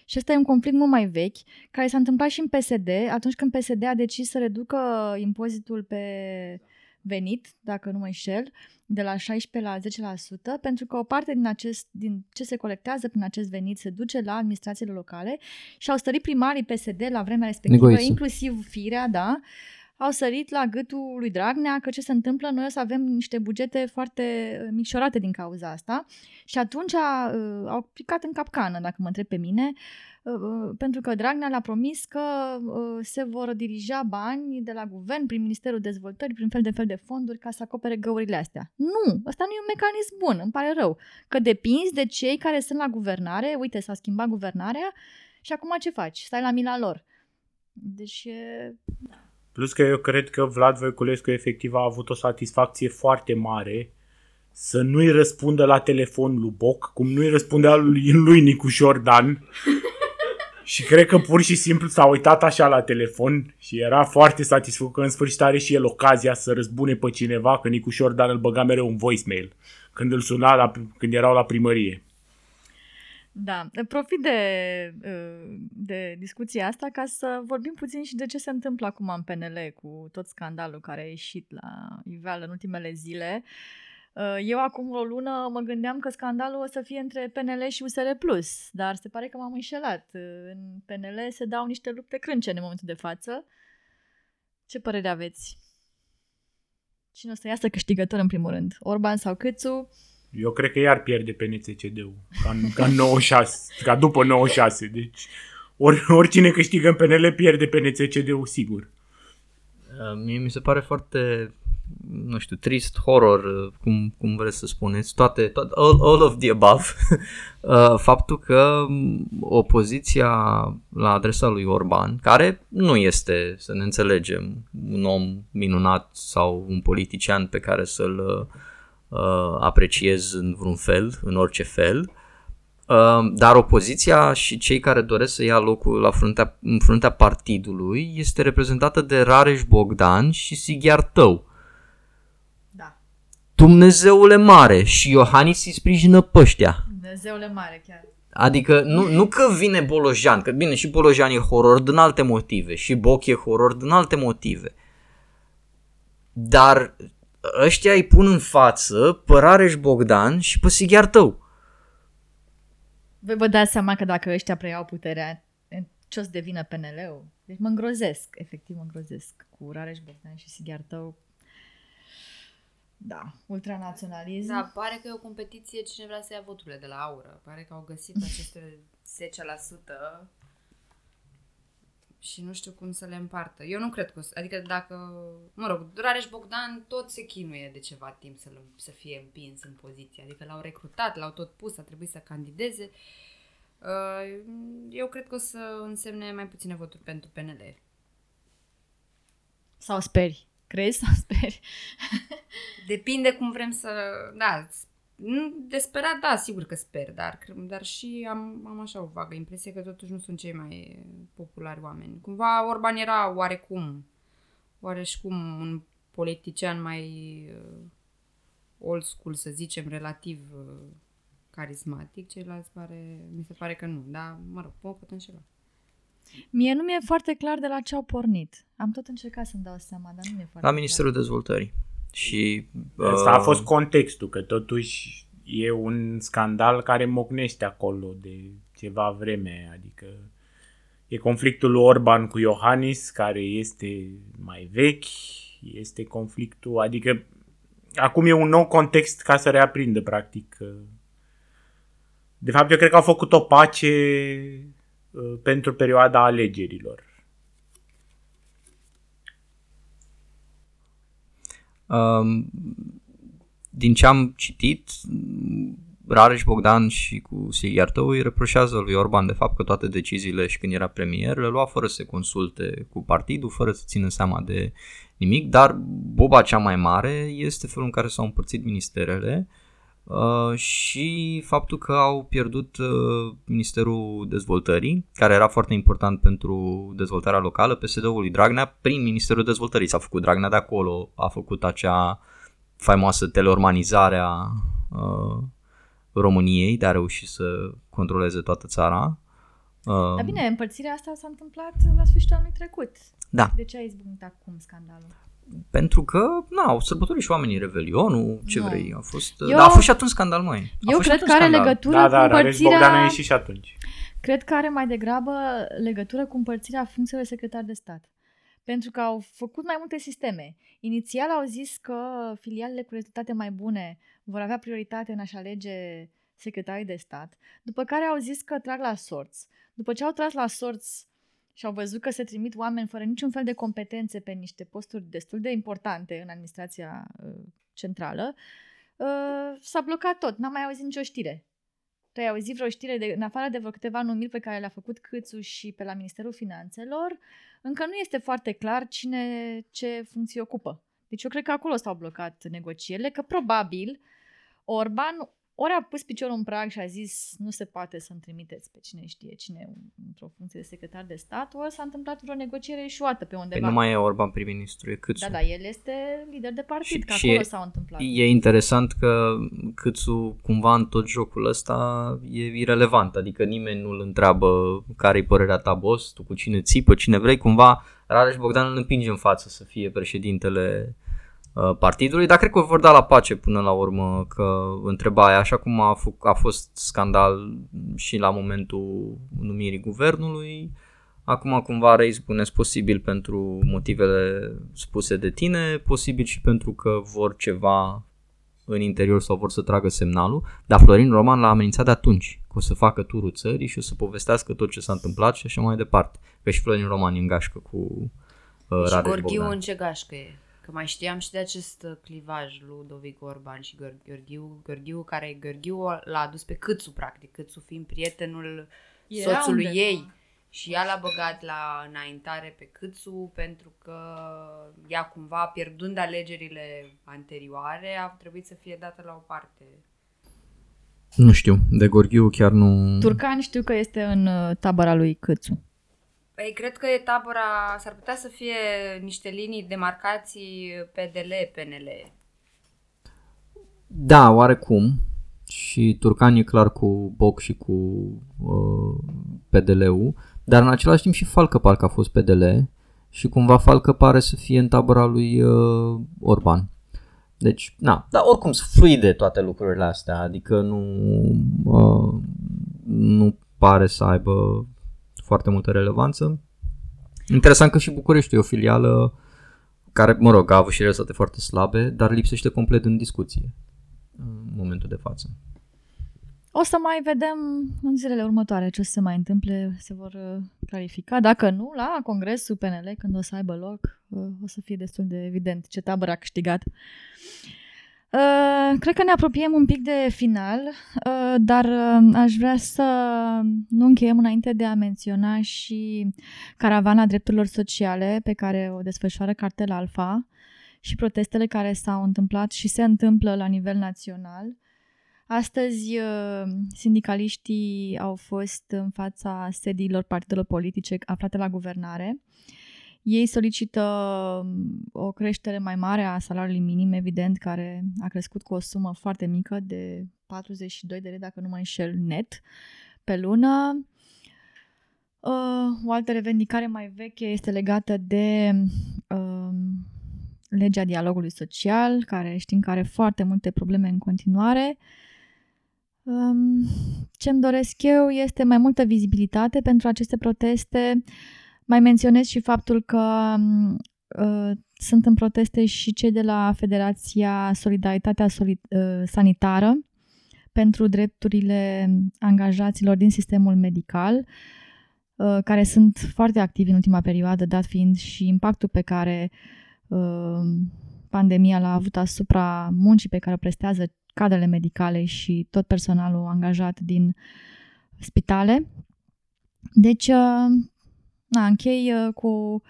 Și ăsta e un conflict mult mai vechi, care s-a întâmplat și în PSD, atunci când PSD a decis să reducă impozitul pe venit, dacă nu mă înșel, de la 16 la 10%, pentru că o parte din, acest, din ce se colectează prin acest venit se duce la administrațiile locale și au stărit primarii PSD la vremea respectivă, Egoistă. inclusiv Firea, da, au sărit la gâtul lui Dragnea că ce se întâmplă, noi o să avem niște bugete foarte uh, micșorate din cauza asta și atunci uh, au picat în capcană, dacă mă întreb pe mine, uh, uh, pentru că Dragnea le-a promis că uh, se vor dirija bani de la guvern prin Ministerul Dezvoltării, prin fel de fel de fonduri ca să acopere găurile astea. Nu, ăsta nu e un mecanism bun, îmi pare rău, că depinzi de cei care sunt la guvernare, uite, s-a schimbat guvernarea și acum ce faci? Stai la mila lor. Deci e Plus că eu cred că Vlad Voiculescu efectiv a avut o satisfacție foarte mare să nu-i răspundă la telefon lui Boc, cum nu-i răspundea lui, lui Nicu Jordan. și cred că pur și simplu s-a uitat așa la telefon și era foarte satisfăcut că în sfârșit are și el ocazia să răzbune pe cineva, că Nicu Jordan îl băga mereu un voicemail când îl suna la, când erau la primărie. Da, profit de, uh, de discuția asta ca să vorbim puțin și de ce se întâmplă acum în PNL cu tot scandalul care a ieșit la iveală în ultimele zile. Uh, Eu acum o lună mă gândeam că scandalul o să fie între PNL și USR+, dar se pare că m-am înșelat. Uh, În PNL se dau niște lupte crâncene în momentul de față. Ce părere aveți? Cine o să iasă câștigător în primul rând? Orban sau Câțu? Eu cred că iar pierde pe NCCD-ul, ca, în- ca în 96, ca după 96. Deci ori, oricine câștigă în PNL pierde pe NCCD-ul sigur. Uh, Mie mi se pare foarte, nu știu, trist, horror, uh, cum, cum vreți să spuneți, toate, toate all, all of the above, Uh, faptul că m, opoziția la adresa lui Orban, care nu este, să ne înțelegem, un om minunat sau un politician pe care să-l uh, apreciez în vreun fel, în orice fel, Uh, dar opoziția și cei care doresc să ia locul la fruntea, în fruntea partidului este reprezentată de Rareș Bogdan și Sighiar Tău. Da. Dumnezeule mare și Iohannis îi sprijină păștea. Dumnezeule mare chiar. Adică nu, nu că vine Bolojan, că bine și Bolojan e horror din alte motive și Boc e horror din alte motive. Dar ăștia îi pun în față pe Rareș Bogdan și pe Sighiar Tău. Voi vă dați seama că dacă ăștia preiau puterea, ce o să devină PNL-ul. Deci mă îngrozesc, efectiv mă îngrozesc cu Rareș Bogdan și Sighiar Tău. Da, ultranaționalism. Da, pare că e o competiție cine vrea să ia voturile de la aură. Pare că au găsit aceste 10% și nu știu cum să le împartă. Eu nu cred că o să, adică dacă, mă rog, Rareș Bogdan tot se chinuie de ceva timp să, să fie împins în poziție. Adică l-au recrutat, l-au tot pus, a trebuit să candideze. Uh, eu cred că o să însemne mai puține voturi pentru PNL. Sau speri? Crezi sau speri? Depinde cum vrem să... Da, de sperat, da, sigur că sper, dar, dar și am, am așa o vagă impresie că totuși nu sunt cei mai populari oameni. Cumva Orban era oarecum, oareșcum un politician mai uh, old school, să zicem, relativ uh, carismatic, ceilalți pare, mi se pare că nu, dar mă rog, mă pot înșela. Mie nu mi-e foarte clar de la ce au pornit. Am tot încercat să-mi dau seama, dar nu mi-e foarte La Ministerul clar. Dezvoltării. Și, Asta a uh, fost contextul, că totuși e un scandal care mocnește acolo de ceva vreme, adică e conflictul lui Orban cu Iohannis, care este mai vechi, este conflictul, adică acum e un nou context ca să reaprindă, practic. De fapt, eu cred că au făcut o pace uh, pentru perioada alegerilor. Din ce am citit, Rareș Bogdan și cu Silviar Tău îi reproșează lui Orban de fapt că toate deciziile și când era premier le lua fără să se consulte cu partidul, fără să țină seama de nimic, dar boba cea mai mare este felul în care s-au împărțit ministerele. uh, și faptul că au pierdut uh, Ministerul Dezvoltării, care era foarte important pentru dezvoltarea locală, PSD-ul lui Dragnea, prin Ministerul Dezvoltării s-a făcut Dragnea de acolo, a făcut acea faimoasă teleormanizare a uh, României de a reuși să controleze toată țara. Uh, Dar bine, împărțirea asta s-a întâmplat la sfârșitul anului trecut. Da. De ce ai izbucnit acum scandalul? Pentru că, na, au sărbătorit și oamenii Revelionul, ce no. vrei, a fost, Eu... da, a fost și atunci scandal, mai. Eu cred că are scandal. legătură da, da, cu împărțirea... Bogdan a ieșit și atunci. Cred că are mai degrabă legătură cu împărțirea funcțiilor de secretar de stat. Pentru că au făcut mai multe sisteme. Inițial au zis că filialele cu rezultate mai bune vor avea prioritate în a-și alege secretarii de stat, după care au zis că trag la sorți. După ce au tras la sorți și au văzut că se trimit oameni fără niciun fel de competențe pe niște posturi destul de importante în administrația uh, centrală, uh, s-a blocat tot. N-am mai auzit nicio știre. Tu ai auzit vreo știre, de, în afară de vreo câteva numiri pe care le-a făcut Câțu și pe la Ministerul Finanțelor, încă nu este foarte clar cine ce funcție ocupă. Deci eu cred că acolo s-au blocat negocierile, că probabil Orban ori a pus piciorul în prag și a zis nu se poate să-mi trimiteți pe cine știe cine într-o funcție de secretar de stat, ori s-a întâmplat vreo negociere eșuată pe undeva. Păi nu mai e Orban prim-ministru, e Câțu. Da, da, el este lider de partid, și, că și acolo e, s-au întâmplat. E interesant că Câțu cumva în tot jocul ăsta e irelevant, adică nimeni nu-l întreabă care-i părerea ta, boss, tu cu cine ții, pe cine vrei, cumva Rareș Bogdan îl împinge în față să fie președintele Uh, partidului, dar cred că vor da la pace până la urmă că întreba aia, așa cum a, f- a fost scandal și la momentul numirii guvernului, acum cumva reizbunesc posibil pentru motivele spuse de tine, posibil și pentru că vor ceva în interior sau vor să tragă semnalul, dar Florin Roman l-a amenințat de atunci, că o să facă turul țării și o să povestească tot ce s-a întâmplat și așa mai departe. Că și Florin Roman e în gașcă cu uh, Și Gorghiu în ce gașcă e? Că mai știam și de acest uh, clivaj Ludovic Orban și Gheorghiu, Gheorghiu care Gheorghiu l-a adus pe Câțu, practic, Câțu fiind prietenul Era soțului undeva. ei. Și ea l-a băgat la înaintare pe Câțu pentru că ea cumva, pierdând alegerile anterioare, a trebuit să fie dată la o parte. Nu știu, de Gorghiu chiar nu... Turcan știu că este în uh, tabăra lui Câțu. Păi cred că e tabăra, s-ar putea să fie niște linii de marcații PDL-PNL. Da, oarecum. Și Turcan e clar cu Boc și cu uh, PDL-ul, dar în același timp și Falcă parcă a fost PDL și cumva Falcă pare să fie în tabăra lui uh, Orban. Deci, na, dar oricum sunt fluide toate lucrurile astea, adică nu, uh, nu pare să aibă foarte multă relevanță. Interesant că și București e o filială care, mă rog, a avut și rezultate foarte slabe, dar lipsește complet în discuție în momentul de față. O să mai vedem în zilele următoare ce o să se mai întâmple, se vor uh, clarifica. Dacă nu, la congresul PNL, când o să aibă loc, uh, o să fie destul de evident ce tabără a câștigat. Uh, cred că ne apropiem un pic de final, uh, dar uh, aș vrea să nu încheiem înainte de a menționa și caravana drepturilor sociale pe care o desfășoară Cartel Alfa și protestele care s-au întâmplat și se întâmplă la nivel național. Astăzi, uh, sindicaliștii au fost în fața sediilor partidelor politice aflate la guvernare. Ei solicită um, o creștere mai mare a salariului minim, evident, care a crescut cu o sumă foarte mică de 42 de lei, dacă nu mă înșel, net pe lună. Uh, o altă revendicare mai veche este legată de uh, legea dialogului social, care știm că are foarte multe probleme în continuare. Um, ce îmi doresc eu este mai multă vizibilitate pentru aceste proteste. Mai menționez și faptul că uh, sunt în proteste și cei de la Federația Solidaritatea Solid- uh, Sanitară pentru drepturile angajaților din sistemul medical, uh, care sunt foarte activi în ultima perioadă, dat fiind și impactul pe care uh, pandemia l-a avut asupra muncii pe care o prestează cadrele medicale și tot personalul angajat din spitale. Deci, uh, na, închei uh, cu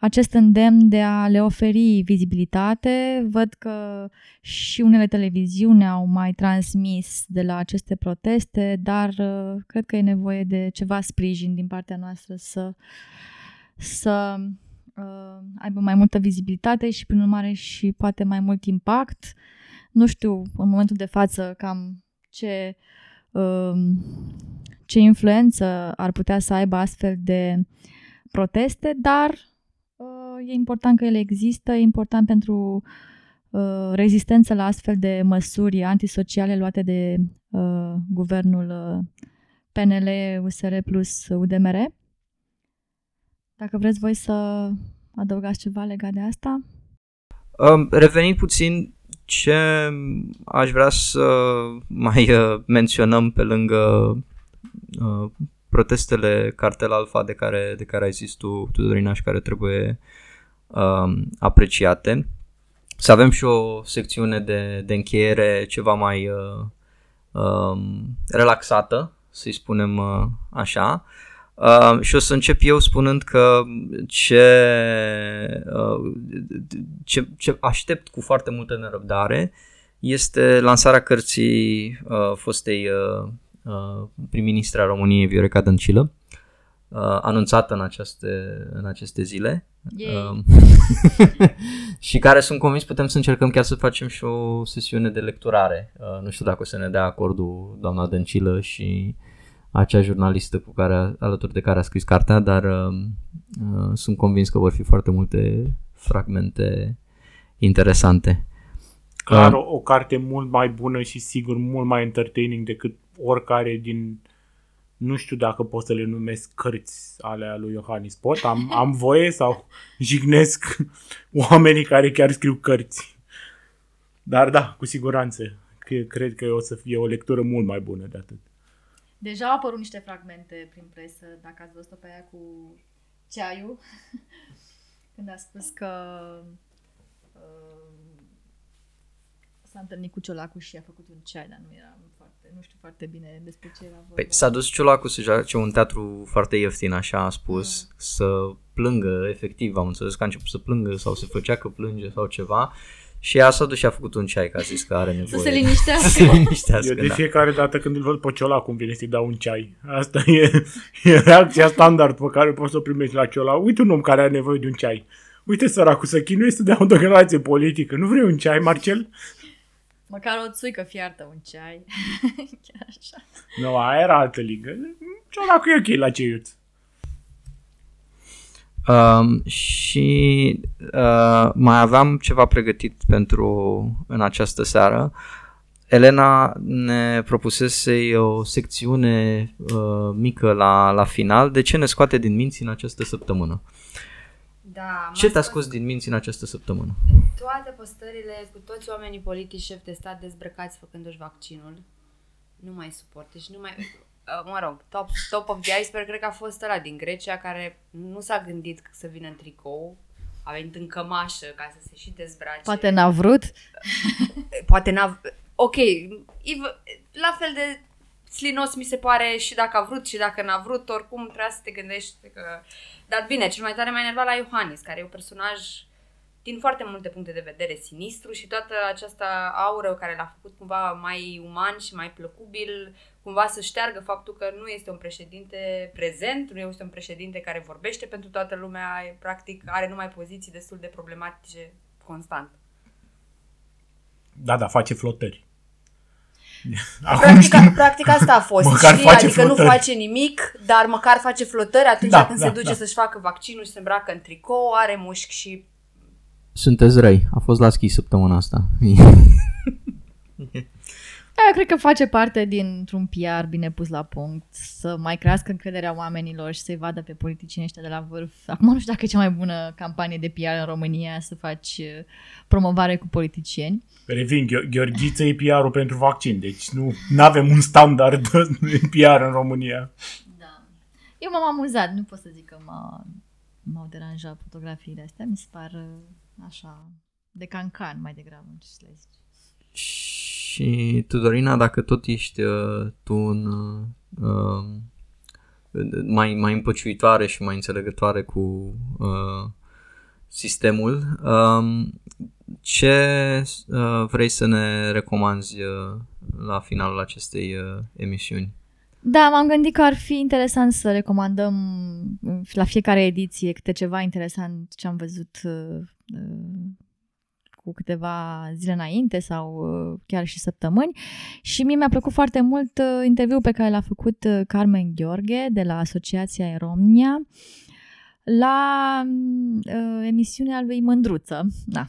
acest îndemn de a le oferi vizibilitate. Văd că și unele televiziuni au mai transmis de la aceste proteste, dar uh, cred că e nevoie de ceva sprijin din partea noastră să, să uh, aibă mai multă vizibilitate și, prin urmare, și poate mai mult impact. Nu știu în momentul de față cam ce, uh, ce influență ar putea să aibă astfel de proteste, dar uh, e important că ele există, e important pentru uh, rezistență la astfel de măsuri antisociale luate de uh, guvernul uh, PNL, USR plus UDMR. Dacă vreți voi să adăugați ceva legat de asta? Um, revenind puțin, ce aș vrea să mai uh, menționăm pe lângă uh, protestele cartel alfa de care, de care ai zis tu, Tudorina, și care trebuie um, apreciate. Să avem și o secțiune de, de încheiere ceva mai uh, um, relaxată, să-i spunem uh, așa. Uh, și o să încep eu spunând că ce, uh, ce, ce aștept cu foarte multă nerăbdare este lansarea cărții uh, fostei uh, Uh, prim-ministra României Viorica Dăncilă, uh, anunțată în aceste, în aceste zile uh, și care sunt convins putem să încercăm chiar să facem și o sesiune de lecturare. Uh, nu știu dacă o să ne dea acordul doamna Dăncilă și acea jurnalistă cu care, alături de care a scris cartea, dar uh, uh, sunt convins că vor fi foarte multe fragmente interesante. Clar, o, o carte mult mai bună și sigur mult mai entertaining decât oricare din nu știu dacă pot să le numesc cărți ale lui Iohannis Pot. Am, am voie sau jignesc oamenii care chiar scriu cărți. Dar da, cu siguranță. Cred că o să fie o lectură mult mai bună de atât. Deja au apărut niște fragmente prin presă, dacă ați văzut-o pe aia cu ceaiul, când a spus că uh, s-a întâlnit cu Ciolacu și a făcut un ceai, dar nu era foarte, nu știu foarte bine despre ce era vorba. Păi s-a dus Ciolacu să joace un teatru foarte ieftin, așa a spus, mm. să plângă, efectiv, am înțeles că a început să plângă sau se făcea că plânge sau ceva și ea s-a dus și a făcut un ceai, ca a zis că are nevoie. Să se liniștească. să se liniștească, Eu de da. fiecare dată când îl văd pe Ciola, cum vine să-i dau un ceai. Asta e, e reacția standard pe care poți să o primești la Ciola. Uite un om care are nevoie de un ceai. Uite săracul să chinuie să dea o declarație politică. Nu vrei un ceai, Marcel? Măcar o țuică fiartă, un ceai. Chiar așa. Nu, aia era altă ligă. Ciolacul e ok la ceiuț. Um, și uh, mai aveam ceva pregătit pentru în această seară Elena ne propusese o secțiune uh, mică la, la final. De ce ne scoate din minți în această săptămână? Da, Ce m-a te-a scos scos din minți în această săptămână? toate postările cu toți oamenii politici șef de stat dezbrăcați făcându-și vaccinul. Nu mai suport. Deci nu mai... Uh, Mă rog, top, top of the iceberg cred că a fost ăla din Grecia care nu s-a gândit să vină în tricou, a venit în cămașă ca să se și dezbrace. Poate n-a vrut. Poate n-a... Ok, Iv- la fel de slinos mi se pare și dacă a vrut și dacă n-a vrut, oricum trebuie să te gândești că... Dar bine, cel mai tare m-a enervat la Iohannis, care e un personaj din foarte multe puncte de vedere sinistru și toată această aură care l-a făcut cumva mai uman și mai plăcubil, cumva să șteargă faptul că nu este un președinte prezent, nu este un președinte care vorbește pentru toată lumea, e, practic are numai poziții destul de problematice constant. Da, da, face flotări. Acum Practic, știm, practic asta a fost, Măcar știi? face adică nu flotări. face nimic, dar măcar face flotări atunci Da, când da, se duce da. să-și facă vaccinul și se îmbracă în tricou, are mușchi și... Sunteți răi. A fost la schi săptămâna asta. Da, eu cred că face parte dintr-un PR bine pus la punct, să mai crească încrederea oamenilor și să-i vadă pe politicienii ăștia de la vârf. Acum nu știu dacă e cea mai bună campanie de PR în România să faci uh, promovare cu politicieni. revin, Ghe- Gheorghiță e PR-ul pentru vaccin, deci nu avem un standard de PR în România. Da. Eu m-am amuzat, nu pot să zic că m-a, m-au deranjat fotografiile astea, mi se par uh, așa de cancan mai degrabă, ce să le zici. Și tu, Dorina, dacă tot ești uh, tu un, uh, mai, mai împăciuitoare și mai înțelegătoare cu uh, sistemul, um, ce uh, vrei să ne recomanzi uh, la finalul acestei uh, emisiuni? Da, m-am gândit că ar fi interesant să recomandăm uh, la fiecare ediție câte ceva interesant ce am văzut uh, uh, cu câteva zile înainte sau uh, chiar și săptămâni. Și mie mi-a plăcut foarte mult uh, interviul pe care l-a făcut uh, Carmen Gheorghe de la Asociația Eromnia la uh, emisiunea lui Mândruță. Da.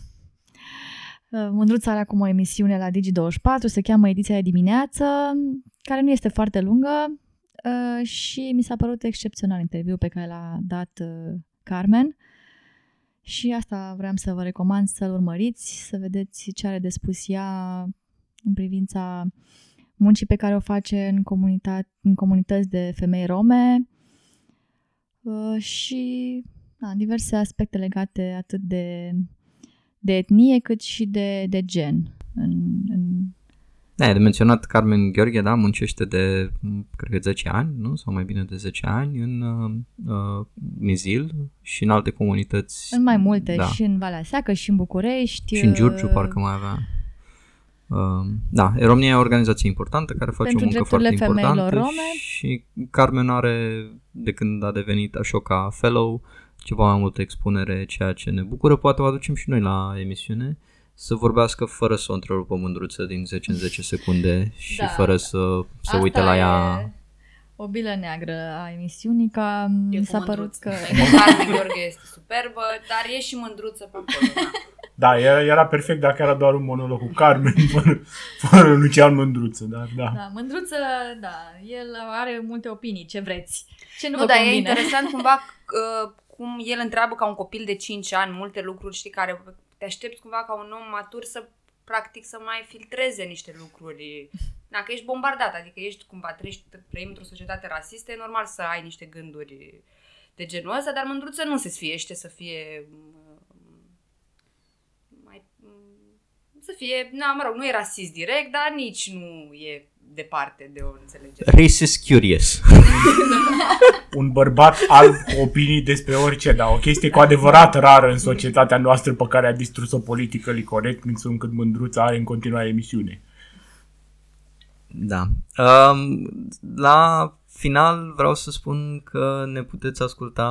Uh, Mândruța are acum o emisiune la Digi24, se cheamă Ediția de dimineață, care nu este foarte lungă uh, și mi s-a părut excepțional interviul pe care l-a dat uh, Carmen. Și asta vreau să vă recomand să-l urmăriți, să vedeți ce are de spus ea în privința muncii pe care o face în, comunitate, în comunități de femei rome. Uh, și da, diverse aspecte legate atât de, de etnie cât și de, de gen în, în Da, de menționat Carmen Gheorghe, da, muncește de, m, cred că 10 ani, nu? Sau mai bine de 10 ani în uh, uh, Mizil și în alte comunități. În mai multe, da. și în Valea Seacă, și în București. Și în Giurgiu uh, parcă mai avea. Uh, da, România e o organizație importantă care face Pentru o muncă foarte drepturile femeilor importantă rome. și Carmen are, de când a devenit Ashoka Fellow, ceva mai multă expunere, ceea ce ne bucură. Poate o aducem și noi la emisiune să vorbească fără să o întrerupă mândruță din 10 în 10 secunde și Da. fără să se Asta uite la e ea. O bilă neagră a emisiunii, că E mi cu s-a părut mândruță. că... Carmen Gheorghe este superbă, dar e și mândruță pe acolo. Da. Da, era, era perfect dacă era doar un monolog cu Carmen, fără, fără Lucian Mândruță, dar da. Da, mândruță, da, el are multe opinii, ce vreți. Ce nu, Nu, vă dar e convine. interesant cumva uh, cum el întreabă ca un copil de 5 ani multe lucruri, știi, care te aștepți cumva ca un om matur să practic să mai filtreze niște lucruri. Da, că ești bombardat, adică ești cumva, trăiești, trăim într-o societate rasistă, e normal să ai niște gânduri de genul ăsta, dar mândruță nu se sfiește să fie mm, mai, mm, să fie, na, mă rog, nu e rasist direct, dar nici nu e departe de o înțelegere. Racist Curious. Un bărbat alb cu opinii despre orice, dar o chestie cu adevărat rară în societatea noastră pe care a distrus-o politică corect, încât Mândruța are în continuare emisiune. Da. Um, la final vreau să spun că ne puteți asculta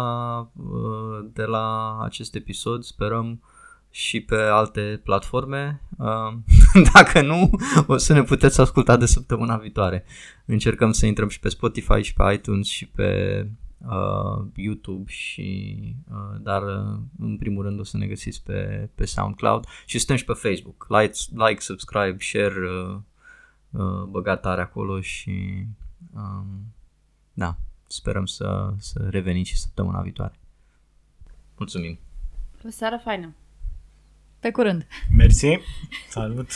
uh, de la acest episod, sperăm și pe alte platforme. Uh, dacă nu, o să ne puteți asculta de săptămâna viitoare. Încercăm să intrăm și pe Spotify și pe iTunes și pe uh, YouTube și uh, dar uh, în primul rând o să ne găsiți pe, pe SoundCloud și suntem și pe Facebook. Like, like subscribe, share uh, uh, băgat tare acolo și um, da, sperăm să, să revenim și săptămâna viitoare. Mulțumim! O seară faină! Pe curând! Mersi, salut!